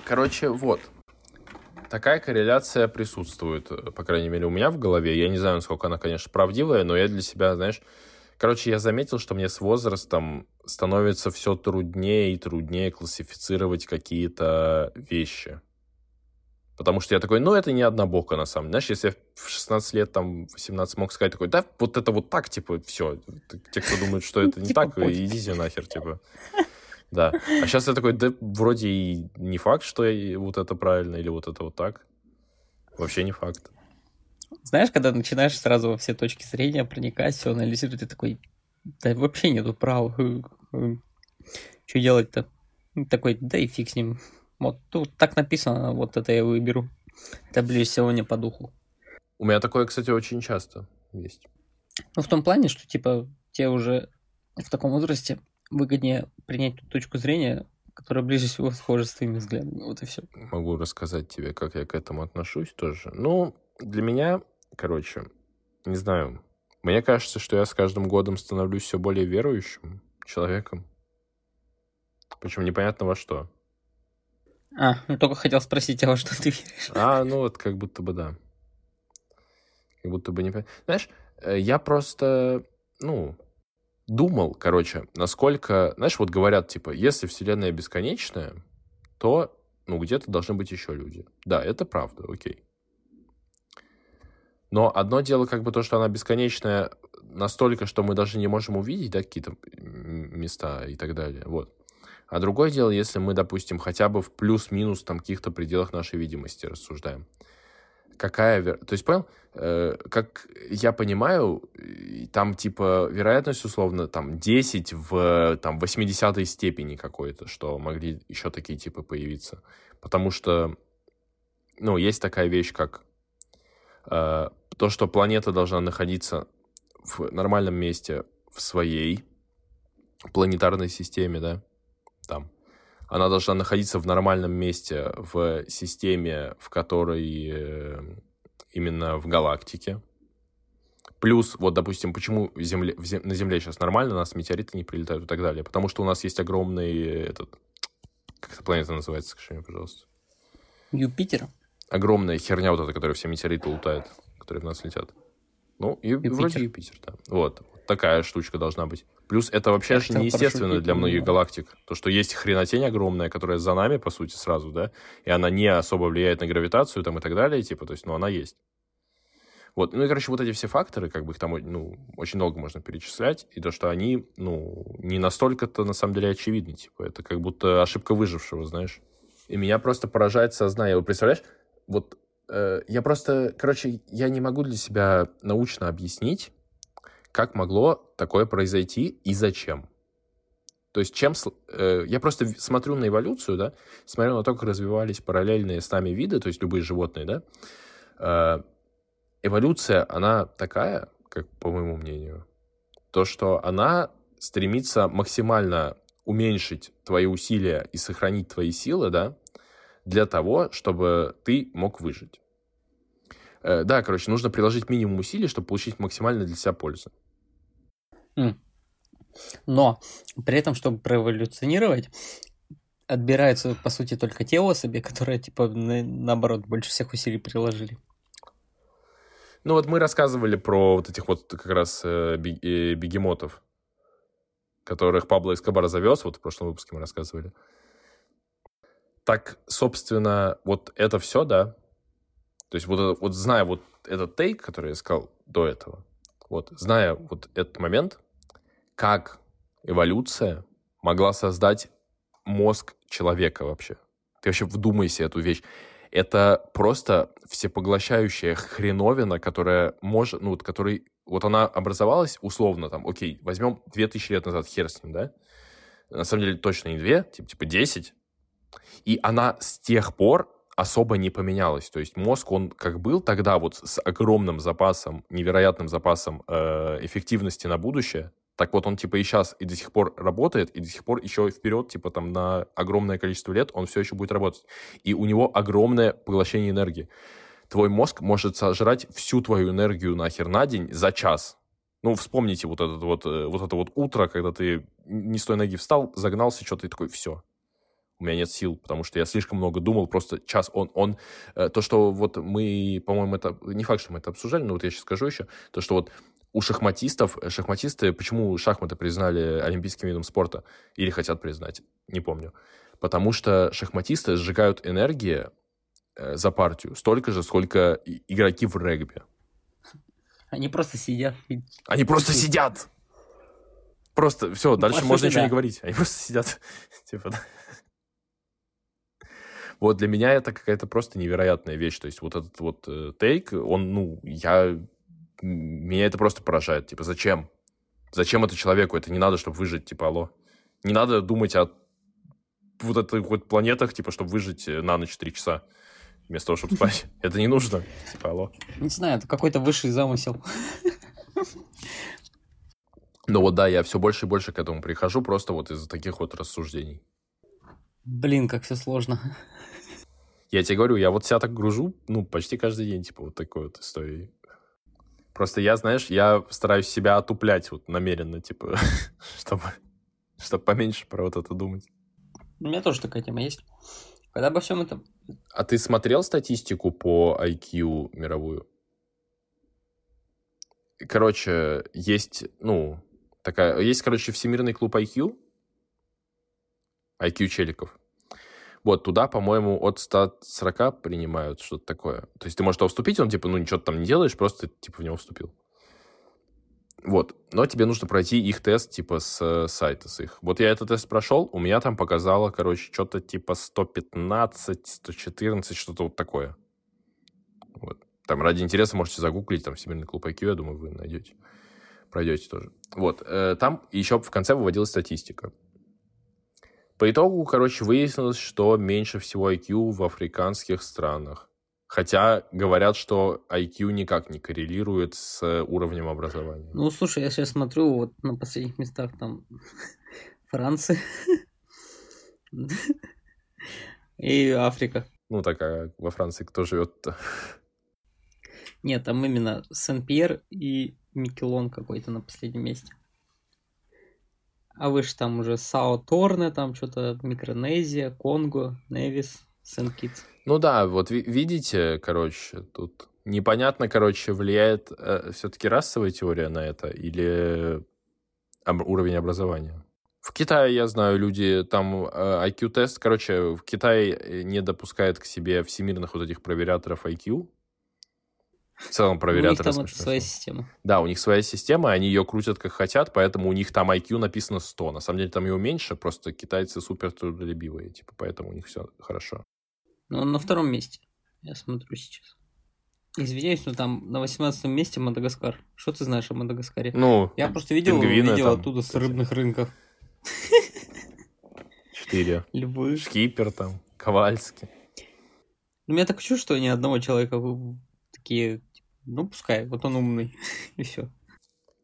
Короче, вот. Такая корреляция присутствует, по крайней мере, у меня в голове. Я не знаю, насколько она, конечно, правдивая, но я для себя, знаешь... Короче, я заметил, что мне с возрастом становится все труднее и труднее классифицировать какие-то вещи. Потому что я такой, ну, это не однобоко, на самом деле. Знаешь, если я в 16 лет, там, 18 мог сказать такой, да, вот это вот так, типа, все. Те, кто думают, что это не типа так, идите нахер, типа. Да. А сейчас я такой, да, вроде и не факт, что вот это правильно или вот это вот так. Вообще не факт. Знаешь, когда начинаешь сразу во все точки зрения проникать, все анализировать, ты такой, да вообще нету права. Что делать-то? Такой, да и фиг с ним. Вот тут так написано, вот это я выберу. Это ближе всего мне по духу. У меня такое, кстати, очень часто есть. Ну, в том плане, что, типа, тебе уже в таком возрасте выгоднее принять ту точку зрения, которая ближе всего схожа с твоими взглядами. Вот и все. Могу рассказать тебе, как я к этому отношусь тоже. Ну, для меня, короче, не знаю. Мне кажется, что я с каждым годом становлюсь все более верующим человеком. Причем непонятно во что. А, ну только хотел спросить, а во что ты веришь? А, ну вот как будто бы да. Как будто бы не... Знаешь, э, я просто, ну, думал, короче, насколько... Знаешь, вот говорят, типа, если Вселенная бесконечная, то, ну, где-то должны быть еще люди. Да, это правда, окей. Но одно дело, как бы то, что она бесконечная настолько, что мы даже не можем увидеть, да, какие-то места и так далее. Вот. А другое дело, если мы, допустим, хотя бы в плюс-минус там каких-то пределах нашей видимости рассуждаем. Какая... Вер... То есть, понял? Э, как я понимаю, там, типа, вероятность, условно, там, 10 в, там, 80 степени какой-то, что могли еще такие типы появиться. Потому что, ну, есть такая вещь, как э, то, что планета должна находиться в нормальном месте в своей планетарной системе, да, там. Она должна находиться в нормальном месте в системе, в которой э, именно в галактике. Плюс, вот, допустим, почему земле, зем, на Земле сейчас нормально, у нас метеориты не прилетают и так далее. Потому что у нас есть огромный этот... Как эта планета называется, скажи мне, пожалуйста. Юпитер? Огромная херня вот эта, которая все метеориты лутают, которые в нас летят. Ну, Ю, Юпитер. вроде Юпитер, да. Вот. Такая штучка должна быть. Плюс это вообще же неестественно для многих галактик. То, что есть хренотень огромная, которая за нами, по сути, сразу, да, и она не особо влияет на гравитацию там и так далее, типа, то есть, ну, она есть. Вот, ну и, короче, вот эти все факторы, как бы их там, ну, очень много можно перечислять, и то, что они, ну, не настолько-то, на самом деле, очевидны, типа, это как будто ошибка выжившего, знаешь. И меня просто поражает сознание. Вот представляешь, вот э, я просто, короче, я не могу для себя научно объяснить, как могло такое произойти и зачем? То есть чем... Э, я просто смотрю на эволюцию, да, смотрю на то, как развивались параллельные с нами виды, то есть любые животные, да. Э, эволюция, она такая, как по моему мнению, то, что она стремится максимально уменьшить твои усилия и сохранить твои силы, да, для того, чтобы ты мог выжить. Э, да, короче, нужно приложить минимум усилий, чтобы получить максимально для себя пользу. Но при этом, чтобы проэволюционировать, отбираются, по сути, только те особи, которые, типа, на, наоборот, больше всех усилий приложили. Ну вот мы рассказывали про вот этих вот как раз э, э бегемотов, которых Пабло Эскобар завез, вот в прошлом выпуске мы рассказывали. Так, собственно, вот это все, да. То есть вот, вот зная вот этот тейк, который я сказал до этого, вот, зная вот этот момент, как эволюция могла создать мозг человека вообще. Ты вообще вдумайся эту вещь. Это просто всепоглощающая хреновина, которая может, ну, вот, который, вот она образовалась условно, там, окей, возьмем 2000 лет назад, хер с ним, да? На самом деле точно не 2, типа, типа 10, и она с тех пор особо не поменялась. То есть мозг, он как был тогда вот с огромным запасом, невероятным запасом э, эффективности на будущее, так вот он типа и сейчас и до сих пор работает, и до сих пор еще вперед, типа там на огромное количество лет он все еще будет работать. И у него огромное поглощение энергии. Твой мозг может сожрать всю твою энергию нахер на день за час. Ну, вспомните вот, этот вот, э, вот это вот утро, когда ты не с той ноги встал, загнался, что-то и такой, все, у меня нет сил, потому что я слишком много думал, просто час он, он, э, то, что вот мы, по-моему, это, не факт, что мы это обсуждали, но вот я сейчас скажу еще, то, что вот у шахматистов, шахматисты, почему шахматы признали олимпийским видом спорта, или хотят признать, не помню, потому что шахматисты сжигают энергии э, за партию столько же, сколько игроки в регби. Они просто сидят. Они просто сидят! Просто, все, дальше можно ничего не говорить. Они просто сидят, [LAUGHS] типа, вот для меня это какая-то просто невероятная вещь. То есть вот этот вот э, тейк, он, ну, я... Меня это просто поражает. Типа, зачем? Зачем это человеку? Это не надо, чтобы выжить, типа, алло. Не надо думать о вот этих вот планетах, типа, чтобы выжить э, на ночь три часа вместо того, чтобы спать. [LAUGHS] Это не нужно. Типа, алло. Не знаю, это какой-то высший замысел. Ну вот да, я все больше и больше к этому прихожу, просто вот из-за таких вот рассуждений. Блин, как все сложно. Я тебе говорю, я вот себя так гружу, ну, почти каждый день, типа, вот такой вот историей. Просто я, знаешь, я стараюсь себя отуплять вот намеренно, типа, [LAUGHS] чтобы, чтобы поменьше про вот это думать. У меня тоже такая тема есть. Когда обо всем этом... А ты смотрел статистику по IQ мировую? Короче, есть, ну, такая... Есть, короче, Всемирный клуб IQ. IQ челиков. Вот, туда, по-моему, от 140 принимают что-то такое. То есть ты можешь туда вступить, он, типа, ну, ничего там не делаешь, просто, типа, в него вступил. Вот. Но тебе нужно пройти их тест, типа, с сайта с их. Вот я этот тест прошел, у меня там показало, короче, что-то типа 115, 114, что-то вот такое. Вот. Там ради интереса можете загуглить, там, Всемирный клуб IQ, я думаю, вы найдете. Пройдете тоже. Вот. Э, там еще в конце выводилась статистика. По итогу, короче, выяснилось, что меньше всего IQ в африканских странах. Хотя говорят, что IQ никак не коррелирует с уровнем образования. Ну, слушай, я сейчас смотрю, вот на последних местах там [LAUGHS] Франция [LAUGHS] и Африка. Ну, так, а во Франции кто живет-то? Нет, там именно Сен-Пьер и Микелон какой-то на последнем месте. А вы же там уже Сао Торне, там что-то Микронезия, Конго, Невис, Сен-Китс. Ну да, вот видите, короче, тут непонятно, короче, влияет э, все-таки расовая теория на это или об, уровень образования. В Китае, я знаю, люди там э, IQ-тест, короче, в Китае не допускает к себе всемирных вот этих проверяторов IQ, в целом проверяют. У них там своя система. Да, у них своя система, они ее крутят как хотят, поэтому у них там IQ написано 100. На самом деле там его меньше, просто китайцы супер трудолюбивые, типа, поэтому у них все хорошо. Ну, он на втором месте, я смотрю сейчас. Извиняюсь, но там на 18 месте Мадагаскар. Что ты знаешь о Мадагаскаре? Ну, я просто видел видео оттуда с рыбных рынков. Четыре. Любые. Шкипер там, Ковальский. Ну, меня так чувство, что ни одного человека такие, ну, пускай, вот он умный, [LAUGHS] и все.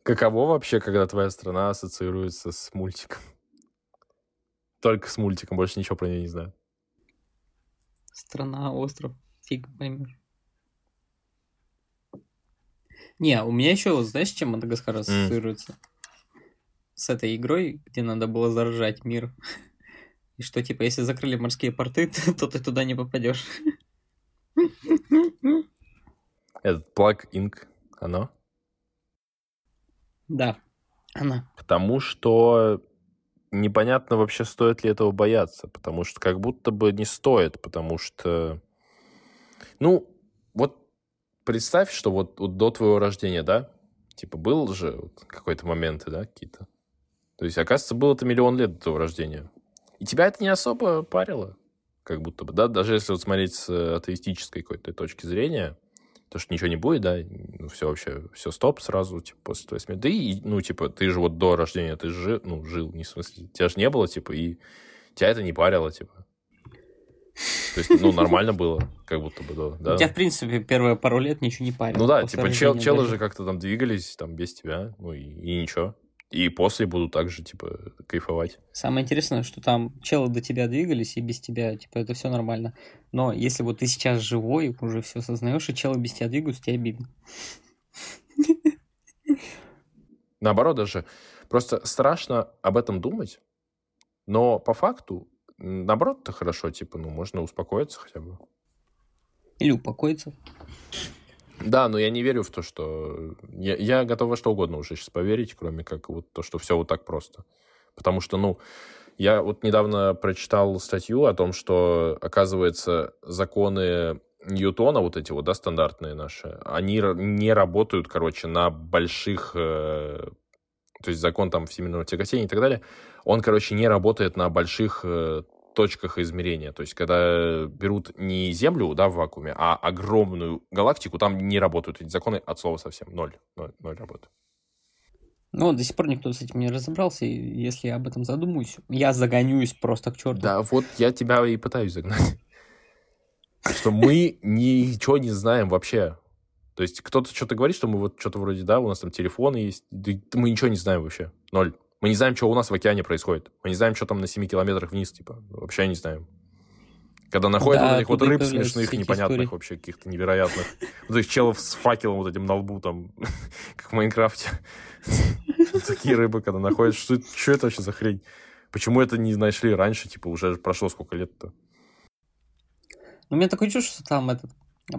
Каково вообще, когда твоя страна ассоциируется с мультиком? Только с мультиком, больше ничего про нее не знаю. Страна, остров, фиг поймешь. Не, у меня еще, знаешь, чем Мадагаскар ассоциируется? Mm. С этой игрой, где надо было заражать мир. [LAUGHS] И что, типа, если закрыли морские порты, [LAUGHS] то ты туда не попадешь. Этот Plug Inc. Оно? Да, она. Потому что непонятно вообще, стоит ли этого бояться. Потому что как будто бы не стоит, потому что... Ну, вот представь, что вот, вот до твоего рождения, да, типа был же вот какой-то моменты, да, какие-то. То есть, оказывается, было это миллион лет до твоего рождения. И тебя это не особо парило, как будто бы, да, даже если вот смотреть с атеистической какой-то точки зрения, то, что ничего не будет, да, ну, все вообще, все стоп сразу, типа, после твоей смерти. Да и, ну, типа, ты же вот до рождения, ты же, ну, жил, не в смысле, тебя же не было, типа, и тебя это не парило, типа. То есть, ну, нормально было, как будто бы, да. да. Тебя, в принципе, первые пару лет ничего не парило. Ну да, типа, чел, челы же как-то там двигались, там, без тебя, ну, и, и ничего. И после буду также, типа, кайфовать. Самое интересное, что там челы до тебя двигались, и без тебя, типа, это все нормально. Но если вот ты сейчас живой, уже все осознаешь, и челы без тебя двигаются, тебе обидно. Наоборот даже. Просто страшно об этом думать, но по факту, наоборот, это хорошо, типа, ну, можно успокоиться хотя бы. Или упокоиться. Да, но я не верю в то, что... Я, я готов во что угодно уже сейчас поверить, кроме как вот то, что все вот так просто. Потому что, ну, я вот недавно прочитал статью о том, что, оказывается, законы Ньютона, вот эти вот, да, стандартные наши, они не работают, короче, на больших... Э, то есть закон там всемирного тяготения и так далее, он, короче, не работает на больших э, точках измерения. То есть, когда берут не Землю, да, в вакууме, а огромную галактику, там не работают эти законы от слова совсем. Ноль. Ноль, ноль работы. Ну, до сих пор никто с этим не разобрался, и если я об этом задумаюсь, я загонюсь просто к черту. Да, вот я тебя и пытаюсь загнать. Что мы ничего не знаем вообще. То есть кто-то что-то говорит, что мы вот что-то вроде, да, у нас там телефоны есть, мы ничего не знаем вообще. Ноль. Мы не знаем, что у нас в океане происходит. Мы не знаем, что там на 7 километрах вниз, типа. Вообще не знаем. Когда находят да, вот этих вот рыб смешных, непонятных истории. вообще, каких-то невероятных. Вот этих челов с факелом вот этим на лбу, там, [LAUGHS] как в Майнкрафте. [LAUGHS] Такие рыбы, когда находят. Что, это вообще за хрень? Почему это не нашли раньше? Типа, уже прошло сколько лет-то? Ну, у меня такое чувство, что там этот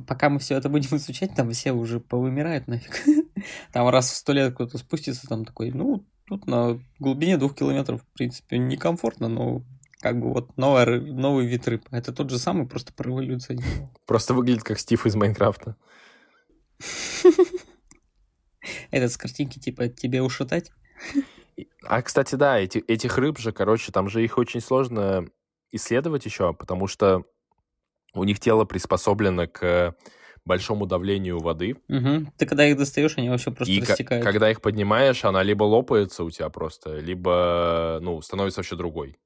пока мы все это будем [LAUGHS] изучать, там все уже повымирают нафиг. Там раз в сто лет кто-то спустится, там такой, ну, Тут на глубине двух километров, в принципе, некомфортно, но как бы вот новый, новый вид рыб. Это тот же самый, просто про эволюцию. Просто выглядит как Стив из Майнкрафта. Этот с картинки типа тебе ушатать? А, кстати, да, эти, этих рыб же, короче, там же их очень сложно исследовать еще, потому что у них тело приспособлено к большому давлению воды. Угу. Ты когда их достаешь, они вообще просто и растекают. когда их поднимаешь, она либо лопается у тебя просто, либо, ну, становится вообще другой.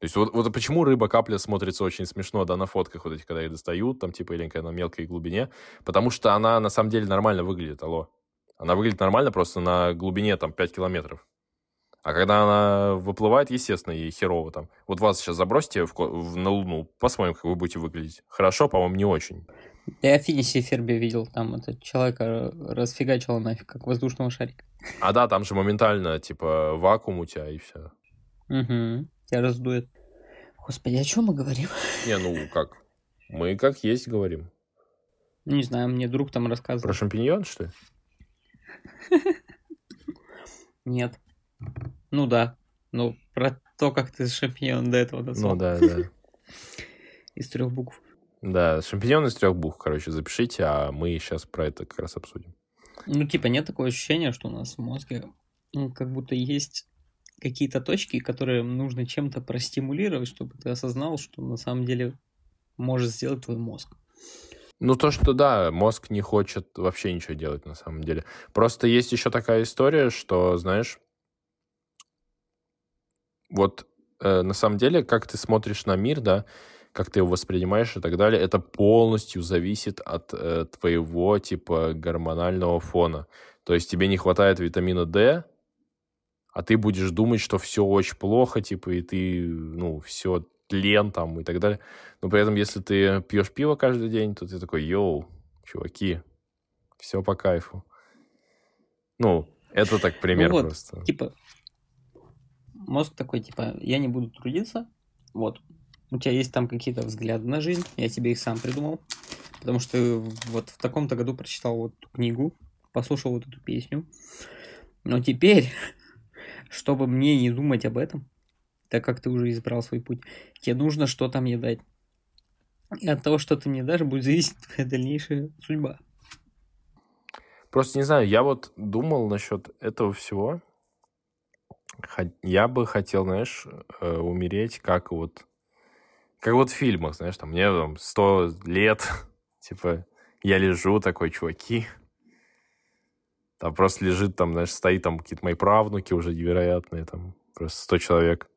То есть вот, вот почему рыба-капля смотрится очень смешно, да, на фотках вот этих, когда их достают, там, типа, или на мелкой глубине, потому что она на самом деле нормально выглядит, алло. Она выглядит нормально просто на глубине, там, 5 километров. А когда она выплывает, естественно, ей херово там. Вот вас сейчас забросьте в, в, на Луну, посмотрим, как вы будете выглядеть. Хорошо, по-моему, не очень. Я Финиси Ферби видел, там этот человека расфигачило нафиг, как воздушного шарика. А да, там же моментально, типа, вакуум у тебя и все. Угу, тебя раздует. Господи, о чем мы говорим? Не, ну как? Мы как есть говорим. Не знаю, мне друг там рассказывал. Про шампиньон, что ли? Нет. Ну да. Ну, про то, как ты шампиньон до этого назвал. Ну да, да. [LAUGHS] Из трех букв. Да, шампиньон из трех букв, короче, запишите, а мы сейчас про это как раз обсудим. Ну, типа, нет такого ощущения, что у нас в мозге ну, как будто есть какие-то точки, которые нужно чем-то простимулировать, чтобы ты осознал, что на самом деле может сделать твой мозг. Ну, то, что да, мозг не хочет вообще ничего делать на самом деле. Просто есть еще такая история, что, знаешь, вот э, на самом деле, как ты смотришь на мир, да, как ты его воспринимаешь и так далее, это полностью зависит от э, твоего, типа, гормонального фона. То есть тебе не хватает витамина D, а ты будешь думать, что все очень плохо, типа, и ты, ну, все тлен там и так далее. Но при этом, если ты пьешь пиво каждый день, то ты такой, йоу, чуваки, все по кайфу. Ну, это так пример ну вот, просто. Типа, мозг такой, типа, я не буду трудиться, вот, у тебя есть там какие-то взгляды на жизнь, я тебе их сам придумал, потому что вот в таком-то году прочитал вот эту книгу, послушал вот эту песню, но теперь, [LAUGHS] чтобы мне не думать об этом, так как ты уже избрал свой путь, тебе нужно что-то мне дать. И от того, что ты мне дашь, будет зависеть [LAUGHS] твоя дальнейшая судьба. Просто не знаю, я вот думал насчет этого всего. Я бы хотел, знаешь, э, умереть как вот как вот в фильмах, знаешь, там мне там 100 лет, [LAUGHS] типа, я лежу такой, чуваки. Там просто лежит, там, знаешь, стоит там какие-то мои правнуки уже невероятные, там, просто 100 человек.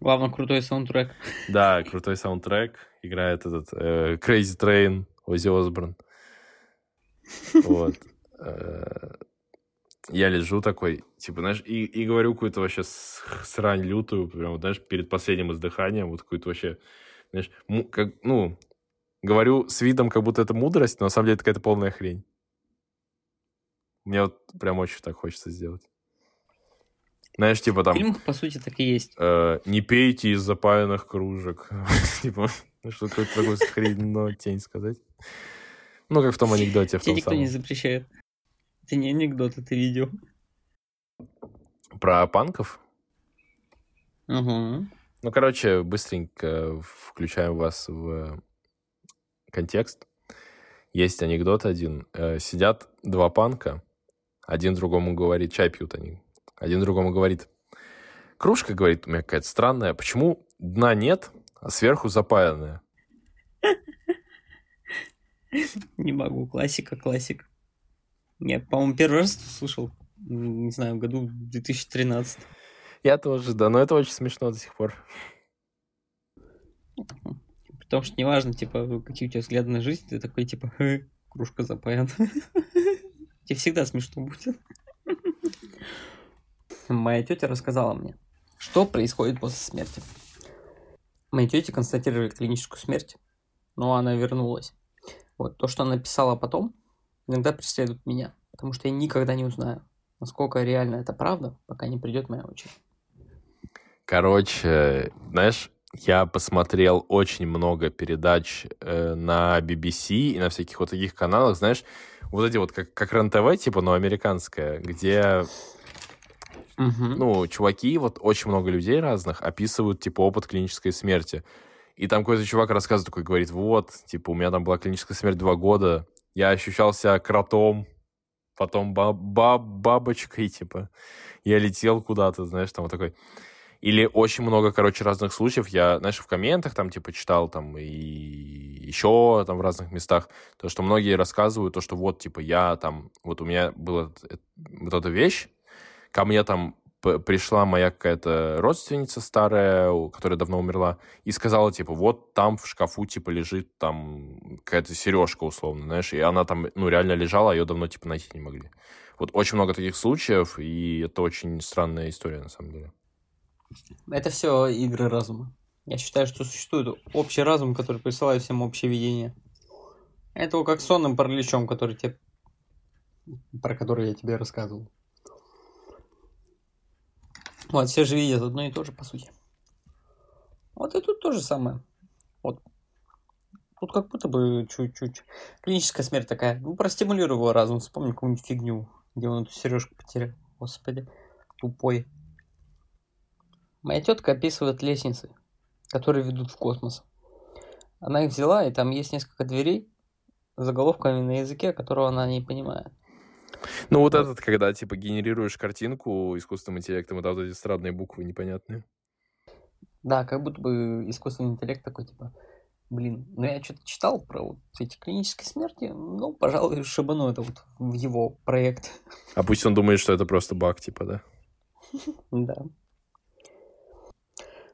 Главное, крутой саундтрек. [LAUGHS] Да, крутой саундтрек. Играет этот э, Crazy Train, Оззи Осборн. Вот. Э, я лежу такой, типа, знаешь, и, и говорю какую-то вообще срань лютую, прям, знаешь, перед последним издыханием, вот какую-то вообще знаешь, как, ну, говорю с видом, как будто это мудрость, но на самом деле это какая-то полная хрень. Мне вот прям очень так хочется сделать. Знаешь, типа там... Фильм, по сути, так и есть. Э, не пейте из запаянных кружек. [LAUGHS] типа, ну, что какой-то такой хрень, тень сказать. Ну, как в том анекдоте. Тебе никто не запрещает. Это не анекдот, это видео. Про панков? Угу. Ну, короче, быстренько включаем вас в контекст. Есть анекдот один. Э, сидят два панка, один другому говорит, чай пьют они. Один другому говорит, кружка, говорит, у меня какая-то странная, почему дна нет, а сверху запаянная? [LAUGHS] Не могу, классика, классика. Я, по-моему, первый раз слышал, не знаю, в году 2013. Я тоже, да, но это очень смешно до сих пор. Потому что неважно, типа, какие у тебя взгляды на жизнь, ты такой, типа, кружка запаян. [LAUGHS] Тебе всегда смешно будет. Моя тетя рассказала мне, что происходит после смерти. Моей тете констатировали клиническую смерть, но она вернулась. Вот то, что она писала потом, иногда преследует меня, потому что я никогда не узнаю, насколько реально это правда, пока не придет моя очередь. Короче, знаешь, я посмотрел очень много передач э, на BBC и на всяких вот таких каналах, знаешь, вот эти вот как, как РЕН-ТВ, типа, но американская, где, угу. ну, чуваки, вот очень много людей разных описывают, типа, опыт клинической смерти. И там какой-то чувак рассказывает, такой говорит, вот, типа, у меня там была клиническая смерть два года, я ощущал себя кротом, потом баб баб бабочкой, типа, я летел куда-то, знаешь, там вот такой... Или очень много, короче, разных случаев. Я, знаешь, в комментах там, типа, читал там и еще там в разных местах, то, что многие рассказывают, то, что вот, типа, я там, вот у меня была вот эта вещь, ко мне там пришла моя какая-то родственница старая, которая давно умерла, и сказала, типа, вот там в шкафу, типа, лежит там какая-то сережка, условно, знаешь, и она там, ну, реально лежала, а ее давно, типа, найти не могли. Вот очень много таких случаев, и это очень странная история, на самом деле. Это все игры разума. Я считаю, что существует общий разум, который присылает всем общее видение. Это как сонным параличом, который тебе... про который я тебе рассказывал. Вот, все же видят одно и то же, по сути. Вот и тут то же самое. Вот. Тут как будто бы чуть-чуть. Клиническая смерть такая. Ну, простимулируй его разум. Вспомни какую-нибудь фигню, где он эту сережку потерял. Господи, тупой. Моя тетка описывает лестницы, которые ведут в космос. Она их взяла, и там есть несколько дверей с заголовками на языке, которого она не понимает. Ну вот, вот этот, когда типа генерируешь картинку искусственным интеллектом, вот эти странные буквы непонятные. Да, как будто бы искусственный интеллект такой, типа, Блин, ну я что-то читал про вот эти клинические смерти, ну, пожалуй, шибану это вот в его проект. А пусть он думает, что это просто баг, типа, да? [LAUGHS] Да.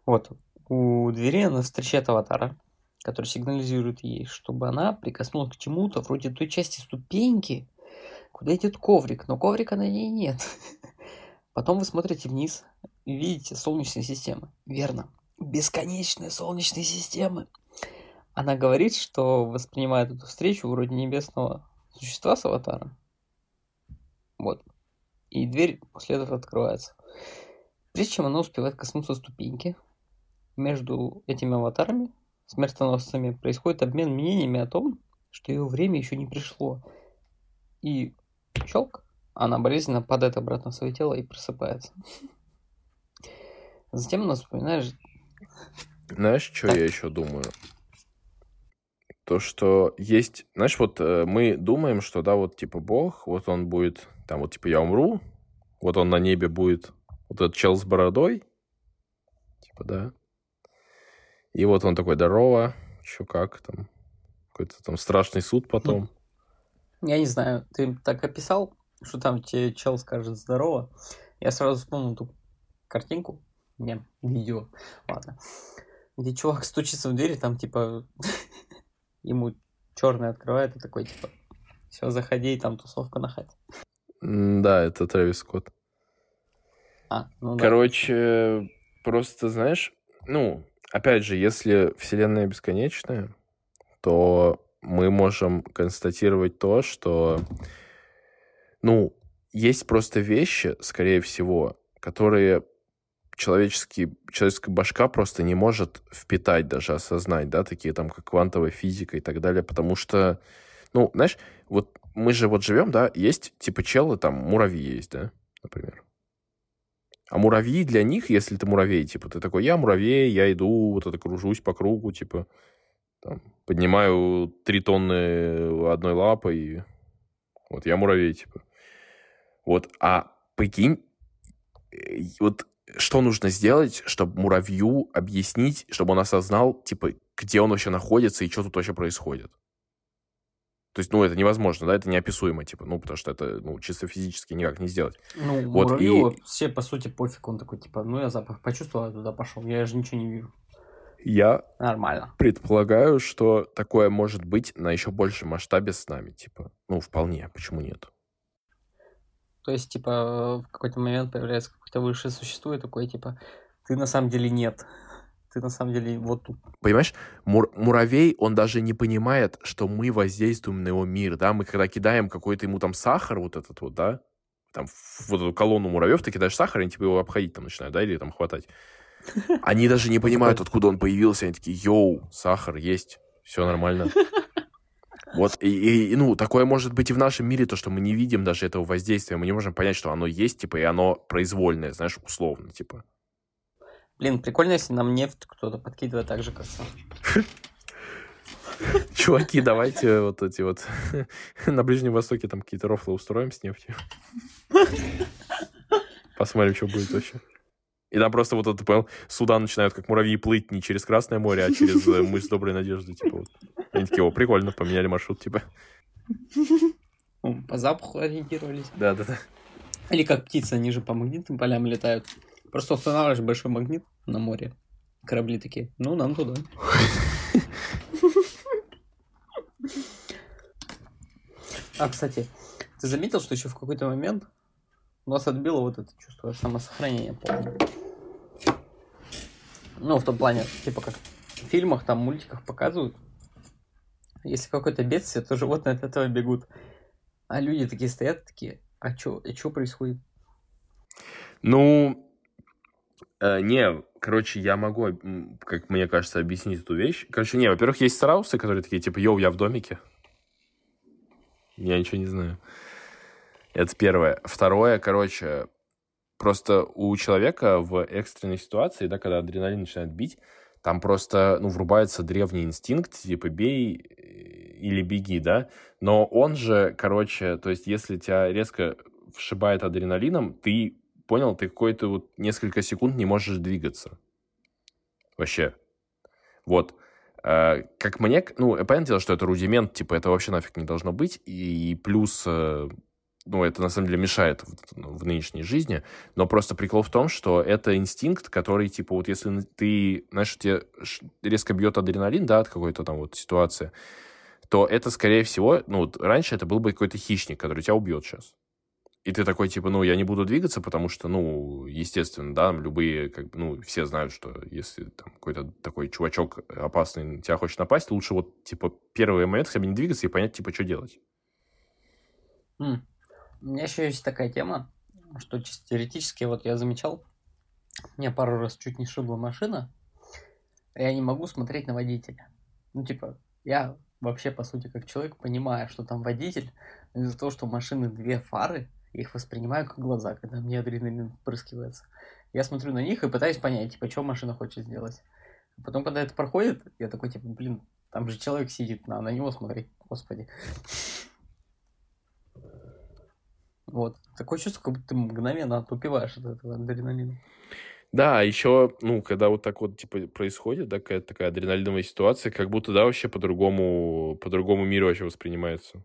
Вот, у двери она встречает аватара, который сигнализирует ей, чтобы она прикоснулась к чему-то, вроде той части ступеньки, куда идет коврик, но коврика на ней нет. [LAUGHS] Потом вы смотрите вниз и видите солнечные системы. Верно, бесконечные солнечные системы. Она говорит, что воспринимает эту встречу вроде небесного существа с аватаром. Вот. И дверь после этого открывается. Прежде чем она успевает коснуться ступеньки, между этими аватарами, смертоносцами, происходит обмен мнениями о том, что ее время еще не пришло. И щелк, она болезненно падает обратно в свое тело и просыпается. Затем она вспоминает... Знаешь, что я еще думаю? то, что есть, знаешь, вот э, мы думаем, что, да, вот, типа, Бог, вот он будет, там, вот, типа, я умру, вот он на небе будет, вот этот чел с бородой, типа, да, и вот он такой, здорово, еще как там, какой-то там страшный суд потом. Я не знаю, ты так описал, что там тебе чел скажет здорово, я сразу вспомнил ту картинку, не, видео, ладно, где чувак стучится в дверь, там, типа, [LAUGHS] ему черный открывает и такой, типа, все, заходи, и там тусовка на хате. Да, это Трэвис Скотт. А, ну да. Короче, просто, знаешь, ну, опять же, если Вселенная бесконечная, то мы можем констатировать то, что, ну, есть просто вещи, скорее всего, которые человеческий, человеческая башка просто не может впитать, даже осознать, да, такие там, как квантовая физика и так далее, потому что, ну, знаешь, вот мы же вот живем, да, есть типа челы, там, муравьи есть, да, например. А муравьи для них, если ты муравей, типа, ты такой, я муравей, я иду, вот это кружусь по кругу, типа, там, поднимаю три тонны одной лапой, вот я муравей, типа. Вот, а прикинь, вот что нужно сделать, чтобы муравью объяснить, чтобы он осознал, типа, где он вообще находится и что тут вообще происходит. То есть, ну, это невозможно, да, это неописуемо, типа, ну, потому что это, ну, чисто физически никак не сделать. Ну, вот, муравью и... все, по сути, пофиг, он такой, типа, ну, я запах почувствовал, я туда пошел, я же ничего не вижу. Я Нормально. предполагаю, что такое может быть на еще большем масштабе с нами, типа, ну, вполне, почему нет? То есть, типа, в какой-то момент появляется какое-то высшее существо, и такое, типа, ты на самом деле нет. Ты на самом деле вот тут. Понимаешь, мур муравей, он даже не понимает, что мы воздействуем на его мир, да, мы когда кидаем какой-то ему там сахар, вот этот вот, да, там вот эту колонну муравьев ты кидаешь сахар, они типа его обходить там начинают, да, или там хватать. [LAUGHS] Они даже не понимают, откуда он появился, они такие, йоу, сахар есть, все нормально. [LAUGHS] Вот, и, и, ну, такое может быть и в нашем мире, то, что мы не видим даже этого воздействия, мы не можем понять, что оно есть, типа, и оно произвольное, знаешь, условно, типа. Блин, прикольно, если нам нефть кто-то подкидывает так же, как сам. [LAUGHS] Чуваки, давайте вот эти вот [LAUGHS] на Ближнем Востоке там какие-то рофлы устроим с нефтью. [LAUGHS] Посмотрим, что будет вообще. И там просто вот это, понял, суда начинают как муравьи плыть не через Красное море, а через э, мыс Доброй Надежды, типа вот. Они такие, о, прикольно, поменяли маршрут, типа. По запаху ориентировались. Да, да, да. Или как птицы, они же по магнитным полям летают. Просто устанавливаешь большой магнит на море. Корабли такие, ну, нам туда. А, кстати, ты заметил, что еще в какой-то момент у нас отбило вот это чувство самосохранения, помню. Ну, в том плане, типа, как в фильмах, там, мультиках показывают, если какое-то бедствие, то животные от этого бегут. А люди такие стоят, такие, а что а чё происходит? Ну, э, не, короче, я могу, как мне кажется, объяснить эту вещь. Короче, не, во-первых, есть страусы, которые такие, типа, йоу, я в домике. Я ничего не знаю. Это первое. Второе, короче, просто у человека в экстренной ситуации, да, когда адреналин начинает бить, там просто, ну, врубается древний инстинкт, типа, бей э, или беги, да? Но он же, короче, то есть если тебя резко вшибает адреналином, ты понял, ты какой-то вот несколько секунд не можешь двигаться. Вообще. Вот. Э, как мне, ну, понятное дело, что это рудимент, типа, это вообще нафиг не должно быть, и плюс, э, ну, это на самом деле мешает в, ну, в нынешней жизни, но просто прикол в том, что это инстинкт, который, типа, вот если ты, знаешь, тебе резко бьет адреналин, да, от какой-то там вот ситуации, то это, скорее всего, ну, вот раньше это был бы какой-то хищник, который тебя убьет сейчас. И ты такой, типа, ну, я не буду двигаться, потому что, ну, естественно, да, любые, как бы, ну, все знают, что если там какой-то такой чувачок опасный тебя хочет напасть, лучше вот, типа, первый момент хотя бы не двигаться и понять, типа, что делать. Mm. У меня еще есть такая тема, что чисто теоретически, вот я замечал, меня пару раз чуть не шибла машина, я не могу смотреть на водителя. Ну, типа, я вообще, по сути, как человек, понимаю, что там водитель, из-за того, что у машины две фары, их воспринимаю как глаза, когда мне адреналин впрыскивается. Я смотрю на них и пытаюсь понять, типа, что машина хочет сделать. А потом, когда это проходит, я такой, типа, блин, там же человек сидит, на, на него смотреть, господи. Вот. Такое чувство, как будто ты мгновенно отупеваешь от этого адреналина. Да, еще, ну, когда вот так вот, типа, происходит, да, какая-то такая адреналиновая ситуация, как будто, да, вообще по-другому, по-другому мир вообще воспринимается.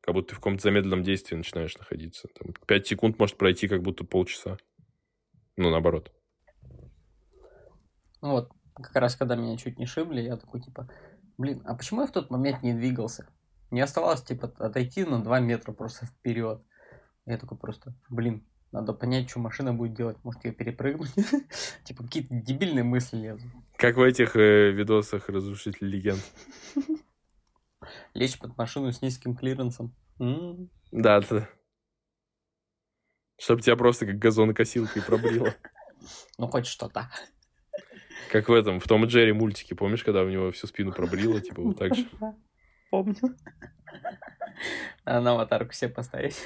Как будто ты в каком-то замедленном действии начинаешь находиться. Там, 5 секунд может пройти как будто полчаса. Ну, наоборот. Ну вот, как раз когда меня чуть не шибли, я такой, типа, блин, а почему я в тот момент не двигался? Не оставалось, типа, отойти на 2 метра просто вперед. Я такой просто, блин, надо понять, что машина будет делать. Может, ее перепрыгнуть? [LAUGHS] Типа, какие-то дебильные мысли лезут. Как в этих э, видосах «Разрушитель легенд». [LAUGHS] Лечь под машину с низким клиренсом. Да, да. Чтобы тебя просто как газонокосилкой пробрило. [LAUGHS] Ну, хоть что-то. Как в этом, в Том и Джерри мультике, помнишь, когда у него всю спину пробрило, типа вот так же? [LAUGHS] Помню. [LAUGHS] А на аватарку себе поставить.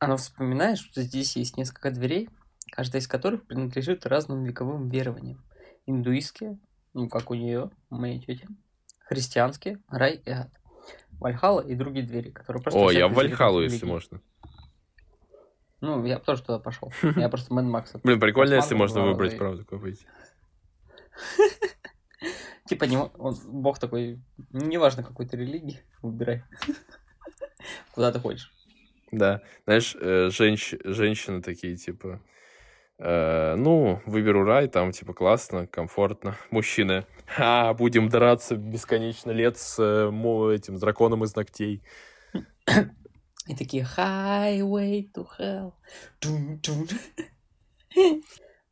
А ну вспоминаешь, что здесь есть несколько дверей, каждая из которых принадлежит разным вековым верованиям. Индуистские, ну как у нее, у моей тети, христианские, рай и ад. Вальхала и другие двери, которые просто... О, я в Вальхалу, если можно. Ну, я тоже туда пошел. [LAUGHS] Я просто Мэн Макса. Блин, прикольно, если можно выбрать, правда, какой [LAUGHS] Типа, не, он, бог такой, неважно какой то религии, выбирай. [LAUGHS] Куда ты хочешь. Да, знаешь, э, женщ... женщины такие, типа, э, ну, выберу рай, там, типа, классно, комфортно. [LAUGHS] Мужчины, а, будем драться бесконечно лет с э, этим драконом из ногтей. И такие, highway to hell.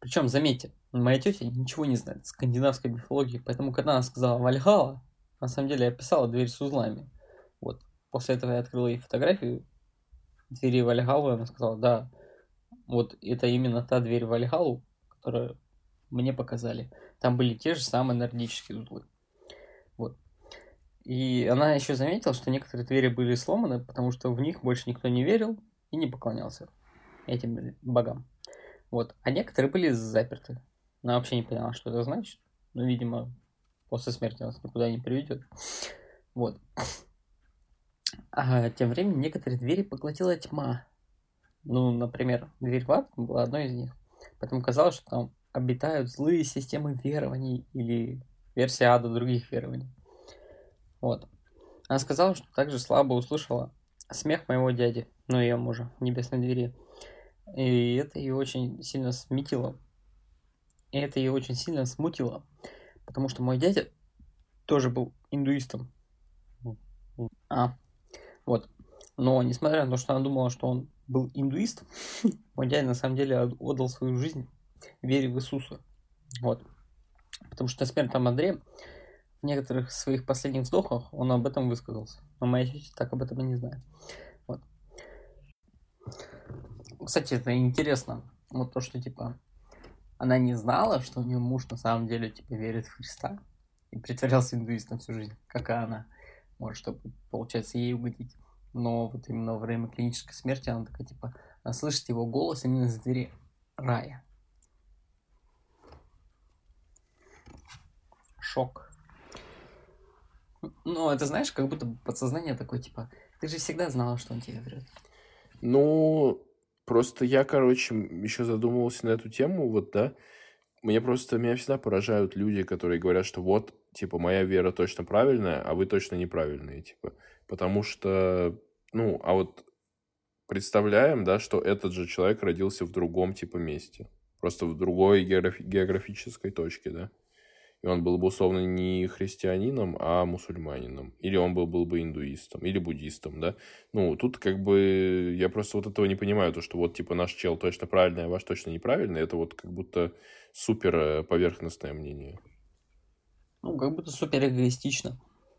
Причем, заметьте, моя тетя ничего не знает скандинавской мифологии, поэтому, когда она сказала Вальхала, на самом деле я писала дверь с узлами. Вот. После этого я открыл ей фотографию двери Вальхалу, и она сказала, да, вот это именно та дверь в Вальхалу, которую мне показали. Там были те же самые нордические узлы. Вот. И она еще заметила, что некоторые двери были сломаны, потому что в них больше никто не верил и не поклонялся этим богам. Вот. А некоторые были заперты. Она вообще не поняла, что это значит. Но, видимо, после смерти нас никуда не приведет. Вот. А тем временем некоторые двери поглотила тьма. Ну, например, дверь в ад была одной из них. Поэтому казалось, что там обитают злые системы верований или версия ада других верований. Вот. Она сказала, что также слабо услышала смех моего дяди, ну, ее мужа, в небесной двери. И это ее очень сильно смутило. И это ее очень сильно смутило, потому что мой дядя тоже был индуистом. А, вот. Но, несмотря на то, что она думала, что он был индуист, [LAUGHS] мой дядя на самом деле отдал свою жизнь вере в Иисуса. Вот. Потому что на смертном Андре в некоторых своих последних вздохах он об этом высказался. Но моя тетя так об этом и не знает. Вот. Кстати, это интересно. Вот то, что, типа, она не знала, что у нее муж на самом деле, типа, верит в Христа и притворялся индуистом всю жизнь, как и она может, чтобы, получается, ей угодить. Но вот именно во время клинической смерти она такая, типа, она слышит его голос именно с двери рая. Шок. Ну, это знаешь, как будто подсознание такое, типа, ты же всегда знала, что он тебе врет. Ну, просто я, короче, еще задумывался на эту тему, вот, да, мне просто, меня всегда поражают люди, которые говорят, что вот, типа, моя вера точно правильная, а вы точно неправильные, типа. Потому что, ну, а вот представляем, да, что этот же человек родился в другом, типа, месте. Просто в другой географ- географической точке, да. И он был бы, условно, не христианином, а мусульманином. Или он был, был бы индуистом, или буддистом, да. Ну, тут как бы я просто вот этого не понимаю, то, что вот, типа, наш чел точно правильный, а ваш точно неправильный, это вот как будто супер э, поверхностное мнение. Ну, как будто супер эгоистично.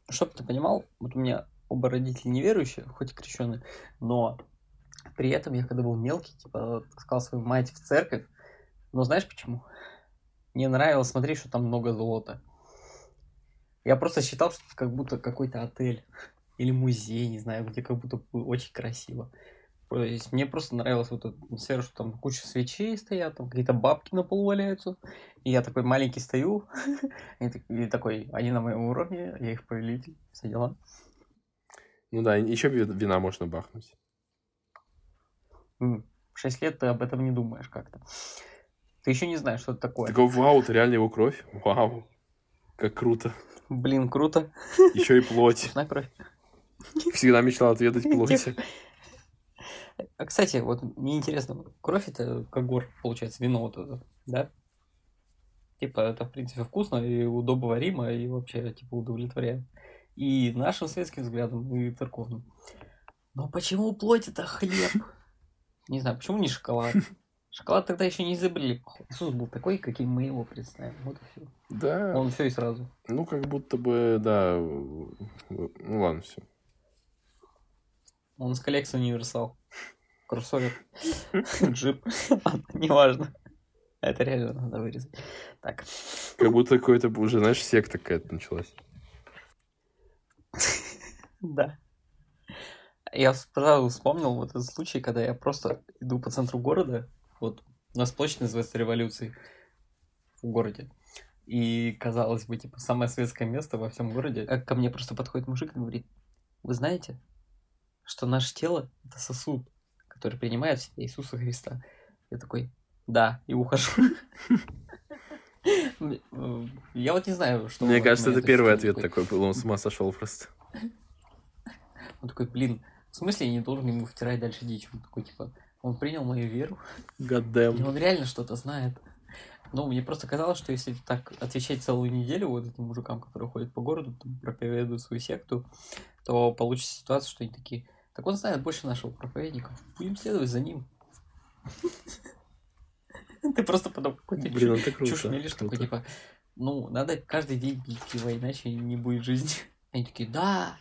Чтоб ты понимал, вот у меня оба родители неверующие, хоть и крещеные, но при этом я когда был мелкий, типа, таскал свою мать в церковь, но знаешь почему? Мне нравилось смотреть, что там много золота. Я просто считал, что это как будто какой-то отель или музей, не знаю, где как будто очень красиво. Есть мне просто нравилась вот эта атмосфера, что там куча свечей стоят, там какие-то бабки на полу валяются. И я такой маленький стою, [LAUGHS] и такой, они на моем уровне, я их повелитель, все дела. Ну да, еще вина можно бахнуть. 6 лет ты об этом не думаешь как-то. Ты еще не знаешь, что это такое. Такой, вау, это реально его кровь? Вау. Как круто. Блин, круто. Еще и плоть. На кровь. Всегда мечтал отведать плоть. А, кстати, вот мне интересно, кровь это как гор, получается, вино вот это, да? Типа, это, в принципе, вкусно и удобоваримо, и вообще, типа, удовлетворяет. И нашим светским взглядом, и церковным. Но почему плоть это хлеб? Не знаю, почему не шоколад? Шоколад тогда еще не изобрели. Иисус был такой, каким мы его представим. Вот и все. Да. Он все и сразу. Ну, как будто бы, да. Ну ладно, все. Он с коллекции универсал. Кроссовер. [LAUGHS] Джип. [LAUGHS] Неважно. Это реально надо вырезать. Так. Как будто какой-то уже, знаешь, секта какая-то началась. [LAUGHS] Да. Я сразу вспомнил вот этот случай, когда я просто иду по центру города, вот у нас площадь называется Революцией в городе. И, казалось бы, типа, самое светское место во всем городе. Как ко мне просто подходит мужик и говорит, вы знаете, что наше тело — это сосуд, который принимает Иисуса Христа. Я такой, да, и ухожу. Я вот не знаю, что... Мне кажется, это первый ответ такой был, он с ума сошел просто. Он такой, блин, в смысле я не должен ему втирать дальше дичь? Он такой, типа, он принял мою веру. Goddamn. И он реально что-то знает. Ну, мне просто казалось, что если так отвечать целую неделю вот этим мужикам, которые ходят по городу, там, проповедуют свою секту, то получится ситуация, что они такие, так он знает больше нашего проповедника, будем следовать за ним. Ты просто потом какой-то Блин, это круто. чушь мелешь, такой, типа, ну, надо каждый день пить пиво, иначе не будет жизни. Они такие, да.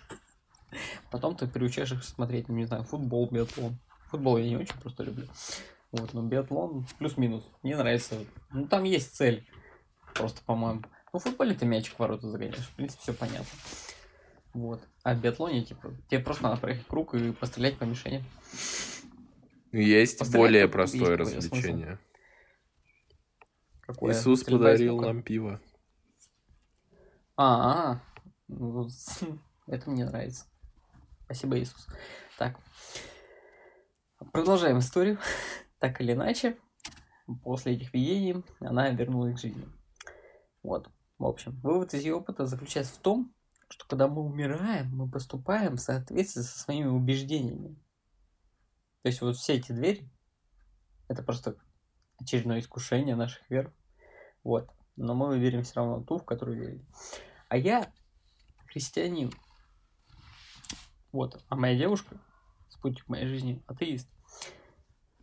Потом ты приучаешь их смотреть, ну, не знаю, футбол, биатлон. Футбол я не очень просто люблю. Вот, но биатлон плюс-минус. Мне нравится. Ну, там есть цель. Просто, по-моему. Ну, в футболе ты мячик в ворота загоняешь. В принципе, все понятно. Вот. А в биатлоне, типа, тебе просто надо проехать круг и пострелять по мишени. Есть пострелять более простое развлечение. Какое? Иисус Стрельба подарил нам пиво. А, -а, -а. Ну, [LAUGHS] это мне нравится. Спасибо, Иисус. Так. Продолжаем историю. [LAUGHS] так или иначе, после этих видений она вернулась к жизни. Вот. В общем, вывод из ее опыта заключается в том, что когда мы умираем, мы поступаем в соответствии со своими убеждениями. То есть вот все эти двери, это просто очередное искушение наших вер. Вот. Но мы верим все равно ту, в которую верили. А я христианин. Вот. А моя девушка, спутник моей жизни, атеист.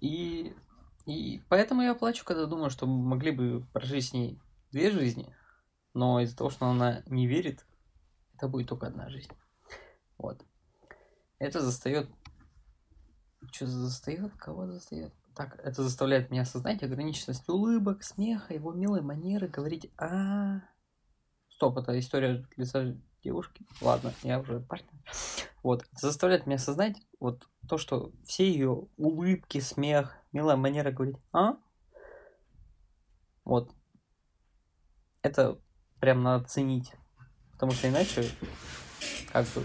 И, и поэтому я плачу, когда думаю, что могли бы прожить с ней две жизни, но из-за того, что она не верит, это будет только одна жизнь. Вот. Это застает... Что застает? Кого застает? Так, это заставляет меня осознать ограниченность улыбок, смеха, его милой манеры говорить а Стоп, это история лица девушки. Ладно, я уже партнер. Вот, это заставляет меня осознать вот то, что все ее улыбки, смех, милая манера говорить «а?» Вот. Это прям надо ценить. Потому что иначе, как бы,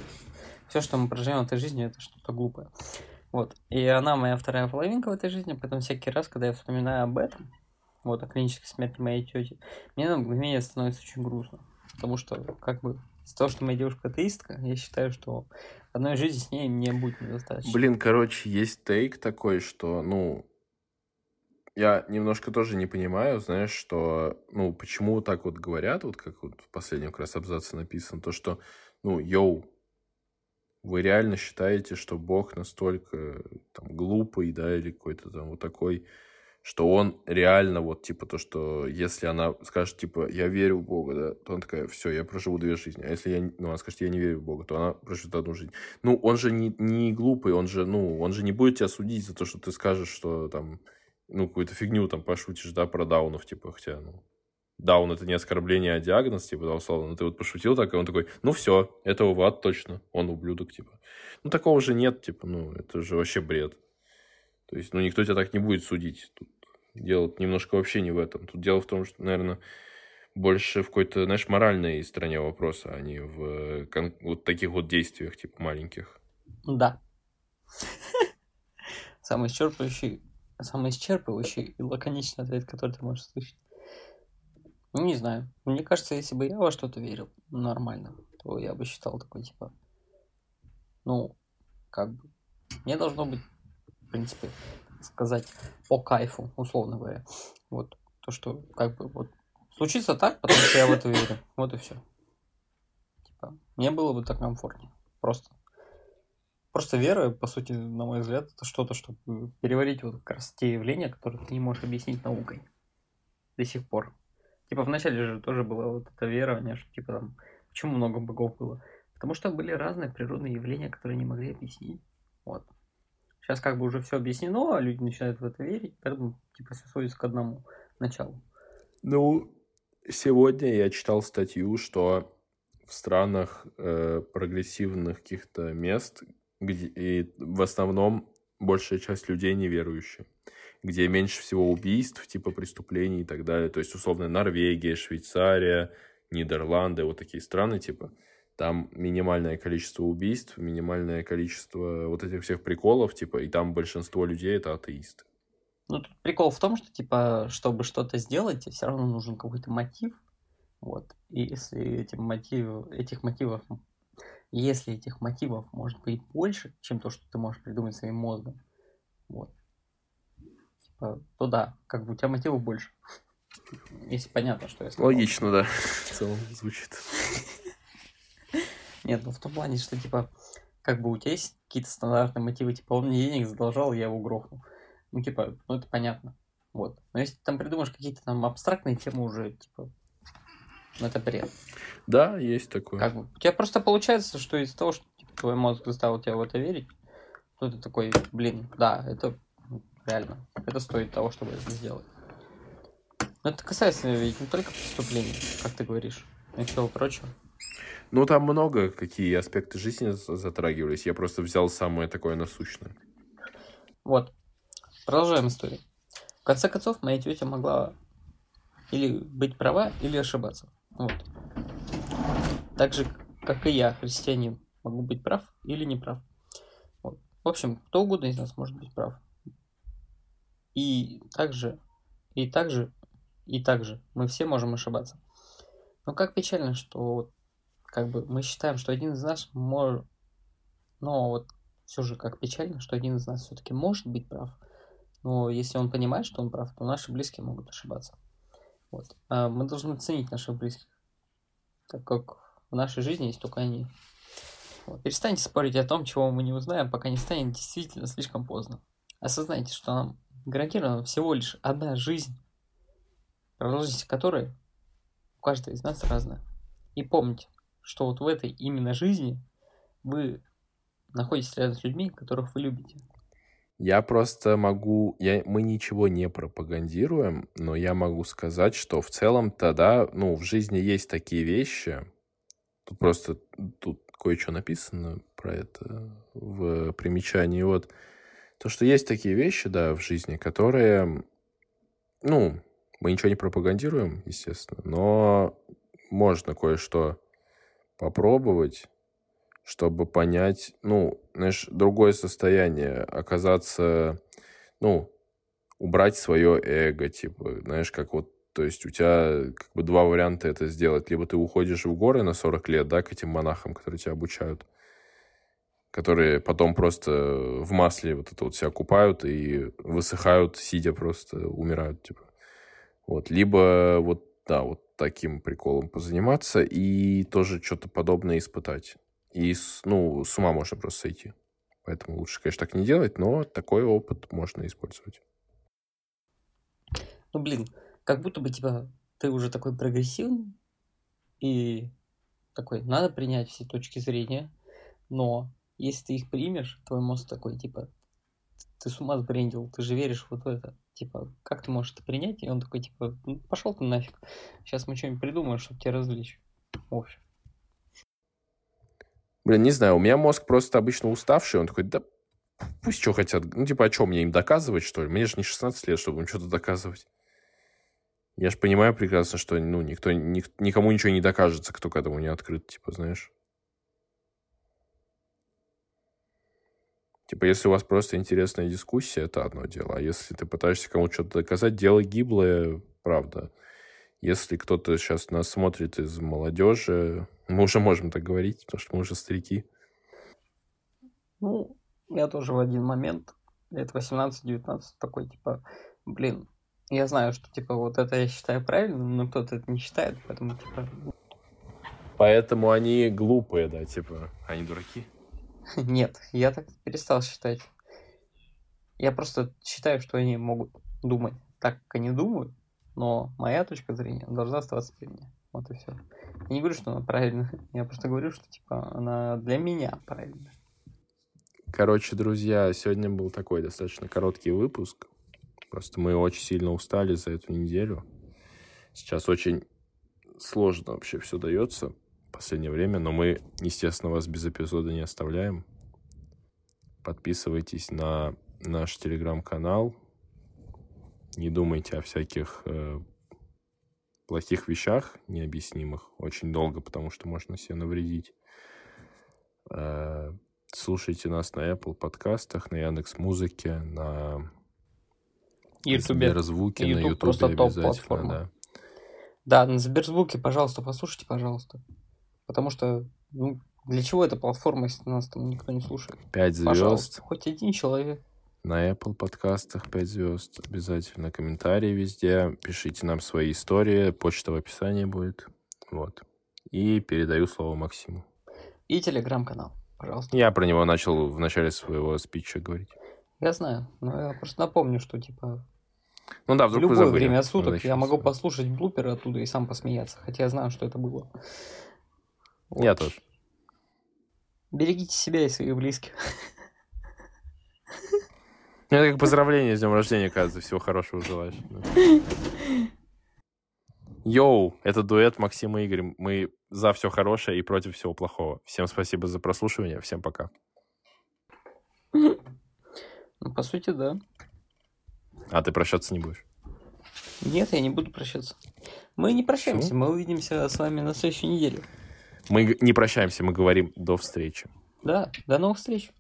все, что мы проживем в этой жизни, это что-то глупое. Вот. И она моя вторая половинка в этой жизни, поэтому всякий раз, когда я вспоминаю об этом, вот, о клинической смерти моей тети, мне на мгновение становится очень грустно. Потому что, как бы, из-за того, что моя девушка атеистка, я считаю, что одной жизни с ней мне будет недостаточно. Блин, короче, есть тейк такой, что, ну, я немножко тоже не понимаю, знаешь, что, ну, почему так вот говорят, вот как вот в последнем как раз абзаце написано, то, что, ну, йоу, вы реально считаете, что Бог настолько там глупый, да, или какой-то там вот такой, что он реально вот, типа, то, что если она скажет, типа, я верю в Бога, да, то она такая, все, я проживу две жизни. А если я, ну, она скажет, я не верю в Бога, то она проживет одну жизнь. Ну, он же не, не глупый, он же, ну, он же не будет тебя судить за то, что ты скажешь, что там, ну, какую-то фигню там пошутишь, да, про даунов, типа, хотя, ну, даун это не оскорбление, а диагноз, типа, да, условно, но ты вот пошутил так, и он такой, ну, все, этого в ад точно, он ублюдок, типа. Ну, такого же нет, типа, ну, это же вообще бред. То есть, ну, никто тебя так не будет судить. Тут дело немножко вообще не в этом. Тут дело в том, что, наверное, больше в какой-то, знаешь, моральной стороне вопроса, а не в вот таких вот действиях, типа, маленьких. Да. [LAUGHS] Самый исчерпывающий, самый исчерпывающий и лаконичный ответ, который ты можешь слышать. Ну, не знаю. Мне кажется, если бы я во что-то верил нормально, то я бы считал такой, типа, ну, как бы, мне должно быть, в принципе, сказать, по кайфу, условно говоря. Вот, то, что, как бы, вот, случится так, потому что я в это верю. Вот и все. Типа, мне было бы так комфортнее. Просто. Просто вера, по сути, на мой взгляд, это что-то, чтобы переварить вот как раз те явления, которые ты не можешь объяснить наукой. До сих пор. Типа вначале же тоже было вот это верование, что типа там, почему много богов было? Потому что были разные природные явления, которые не могли объяснить. Вот. Сейчас как бы уже все объяснено, а люди начинают в это верить, поэтому типа все сводится к одному началу. Ну, сегодня я читал статью, что в странах э, прогрессивных каких-то мест, где и в основном большая часть людей неверующие где меньше всего убийств, типа преступлений и так далее. То есть, условно, Норвегия, Швейцария, Нидерланды, вот такие страны, типа, там минимальное количество убийств, минимальное количество вот этих всех приколов, типа, и там большинство людей это атеисты. Ну, тут прикол в том, что, типа, чтобы что-то сделать, все равно нужен какой-то мотив. Вот. И если этим мотив, этих мотивов, если этих мотивов может быть больше, чем то, что ты можешь придумать своим мозгом, вот, Э, то да, как бы у тебя мотивов больше. Если понятно, что я сказал. Логично, да. В целом звучит. [LAUGHS] Нет, ну в том плане, что типа, как бы у тебя есть какие-то стандартные мотивы, типа, он мне денег задолжал, я его грохнул. Ну, типа, ну это понятно. Вот. Но если ты там придумаешь какие-то там абстрактные темы уже, типа, ну это бред. Да, есть такое. Как у тебя просто получается, что из-за того, что типа, твой мозг заставил тебя в это верить, то ты такой, блин, да, это Реально. Это стоит того, чтобы это сделать. Но это касается ведь не только преступлений, как ты говоришь, и всего прочего. Ну, там много какие аспекты жизни затрагивались. Я просто взял самое такое насущное. Вот. Продолжаем историю. В конце концов, моя тетя могла или быть права, или ошибаться. Вот. Так же, как и я, христианин, могу быть прав или не прав. Вот. В общем, кто угодно из нас может быть прав. И также, и также, и также мы все можем ошибаться. Но как печально, что как бы мы считаем, что один из нас может... Но вот все же как печально, что один из нас все-таки может быть прав. Но если он понимает, что он прав, то наши близкие могут ошибаться. Вот. А мы должны ценить наших близких, так как в нашей жизни есть только они. Вот. Перестаньте спорить о том, чего мы не узнаем, пока не станет действительно слишком поздно. Осознайте, что нам гарантирована всего лишь одна жизнь, продолжительность которой у каждого из нас разная. И помните, что вот в этой именно жизни вы находитесь рядом с людьми, которых вы любите. Я просто могу, я, мы ничего не пропагандируем, но я могу сказать, что в целом-то, да, ну, в жизни есть такие вещи, тут просто, тут кое-что написано про это в примечании, вот, то, что есть такие вещи, да, в жизни, которые, ну, мы ничего не пропагандируем, естественно, но можно кое-что попробовать, чтобы понять, ну, знаешь, другое состояние, оказаться, ну, убрать свое эго, типа, знаешь, как вот, то есть у тебя как бы два варианта это сделать. Либо ты уходишь в горы на 40 лет, да, к этим монахам, которые тебя обучают, которые потом просто в масле вот это вот себя купают и высыхают, сидя просто умирают, типа. Вот. Либо вот, да, вот таким приколом позаниматься и тоже что-то подобное испытать. И, ну, с ума можно просто сойти. Поэтому лучше, конечно, так не делать, но такой опыт можно использовать. Ну, блин, как будто бы, типа, ты уже такой прогрессивный, и такой, надо принять все точки зрения, но если ты их примешь, твой мозг такой, типа, ты с ума сбрендил, ты же веришь вот в это. Типа, как ты можешь это принять? И он такой, типа, ну, пошел ты нафиг. Сейчас мы что-нибудь придумаем, чтобы тебя развлечь. В общем. Блин, не знаю, у меня мозг просто обычно уставший, он такой, да пусть что хотят. Ну, типа, о чем мне им доказывать, что ли? Мне же не 16 лет, чтобы им что-то доказывать. Я же понимаю прекрасно, что, ну, никто, ник, никому ничего не докажется, кто к этому не открыт, типа, знаешь. Типа, если у вас просто интересная дискуссия, это одно дело. А если ты пытаешься кому-то что-то доказать, дело гиблое, правда. Если кто-то сейчас нас смотрит из молодежи, мы уже можем так говорить, потому что мы уже старики. Ну, я тоже в один момент, лет 18-19, такой, типа, блин, я знаю, что, типа, вот это я считаю правильным, но кто-то это не считает, поэтому, типа... Поэтому они глупые, да, типа, они дураки? [LAUGHS] Нет, я так перестал считать. Я просто считаю, что они могут думать так, как они думают, но моя точка зрения должна оставаться при мне. Вот и все. Я не говорю, что она правильная. Я просто говорю, что типа она для меня правильная. Короче, друзья, сегодня был такой достаточно короткий выпуск. Просто мы очень сильно устали за эту неделю. Сейчас очень сложно вообще все дается в последнее время, но мы, естественно, вас без эпизода не оставляем. Подписывайтесь на наш телеграм-канал, не думайте о всяких э, плохих вещах необъяснимых очень долго, потому что можно себе навредить. Э, слушайте нас на Apple подкастах, на Яндекс Музыке, на. Сберзвуке, на Ютубе обязательно, да. Да, на Сберзвуке, пожалуйста, послушайте, пожалуйста. Потому что, ну, для чего эта платформа, если нас там никто не слушает? Пять звезд. Пожалуйста, хоть один человек. На Apple подкастах 5 звезд. Обязательно комментарии везде. Пишите нам свои истории. Почта в описании будет. Вот. И передаю слово Максиму. И телеграм-канал, пожалуйста. Я про него начал в начале своего спича говорить. Я знаю, но я просто напомню, что типа ну да, вдруг в любое время суток я могу послушать блуперы оттуда и сам посмеяться, хотя я знаю, что это было. Вот. Я тоже. Берегите себя и своих близких. [LAUGHS] Ну, это как поздравление с днем рождения, кажется, всего хорошего желаешь. Йоу, это дуэт Максима и Игорь. Мы за все хорошее и против всего плохого. Всем спасибо за прослушивание. Всем пока. Ну, по сути, да. А ты прощаться не будешь? Нет, я не буду прощаться. Мы не прощаемся, Почему? мы увидимся с вами на следующей неделе. Мы не прощаемся, мы говорим до встречи. Да, до новых встреч.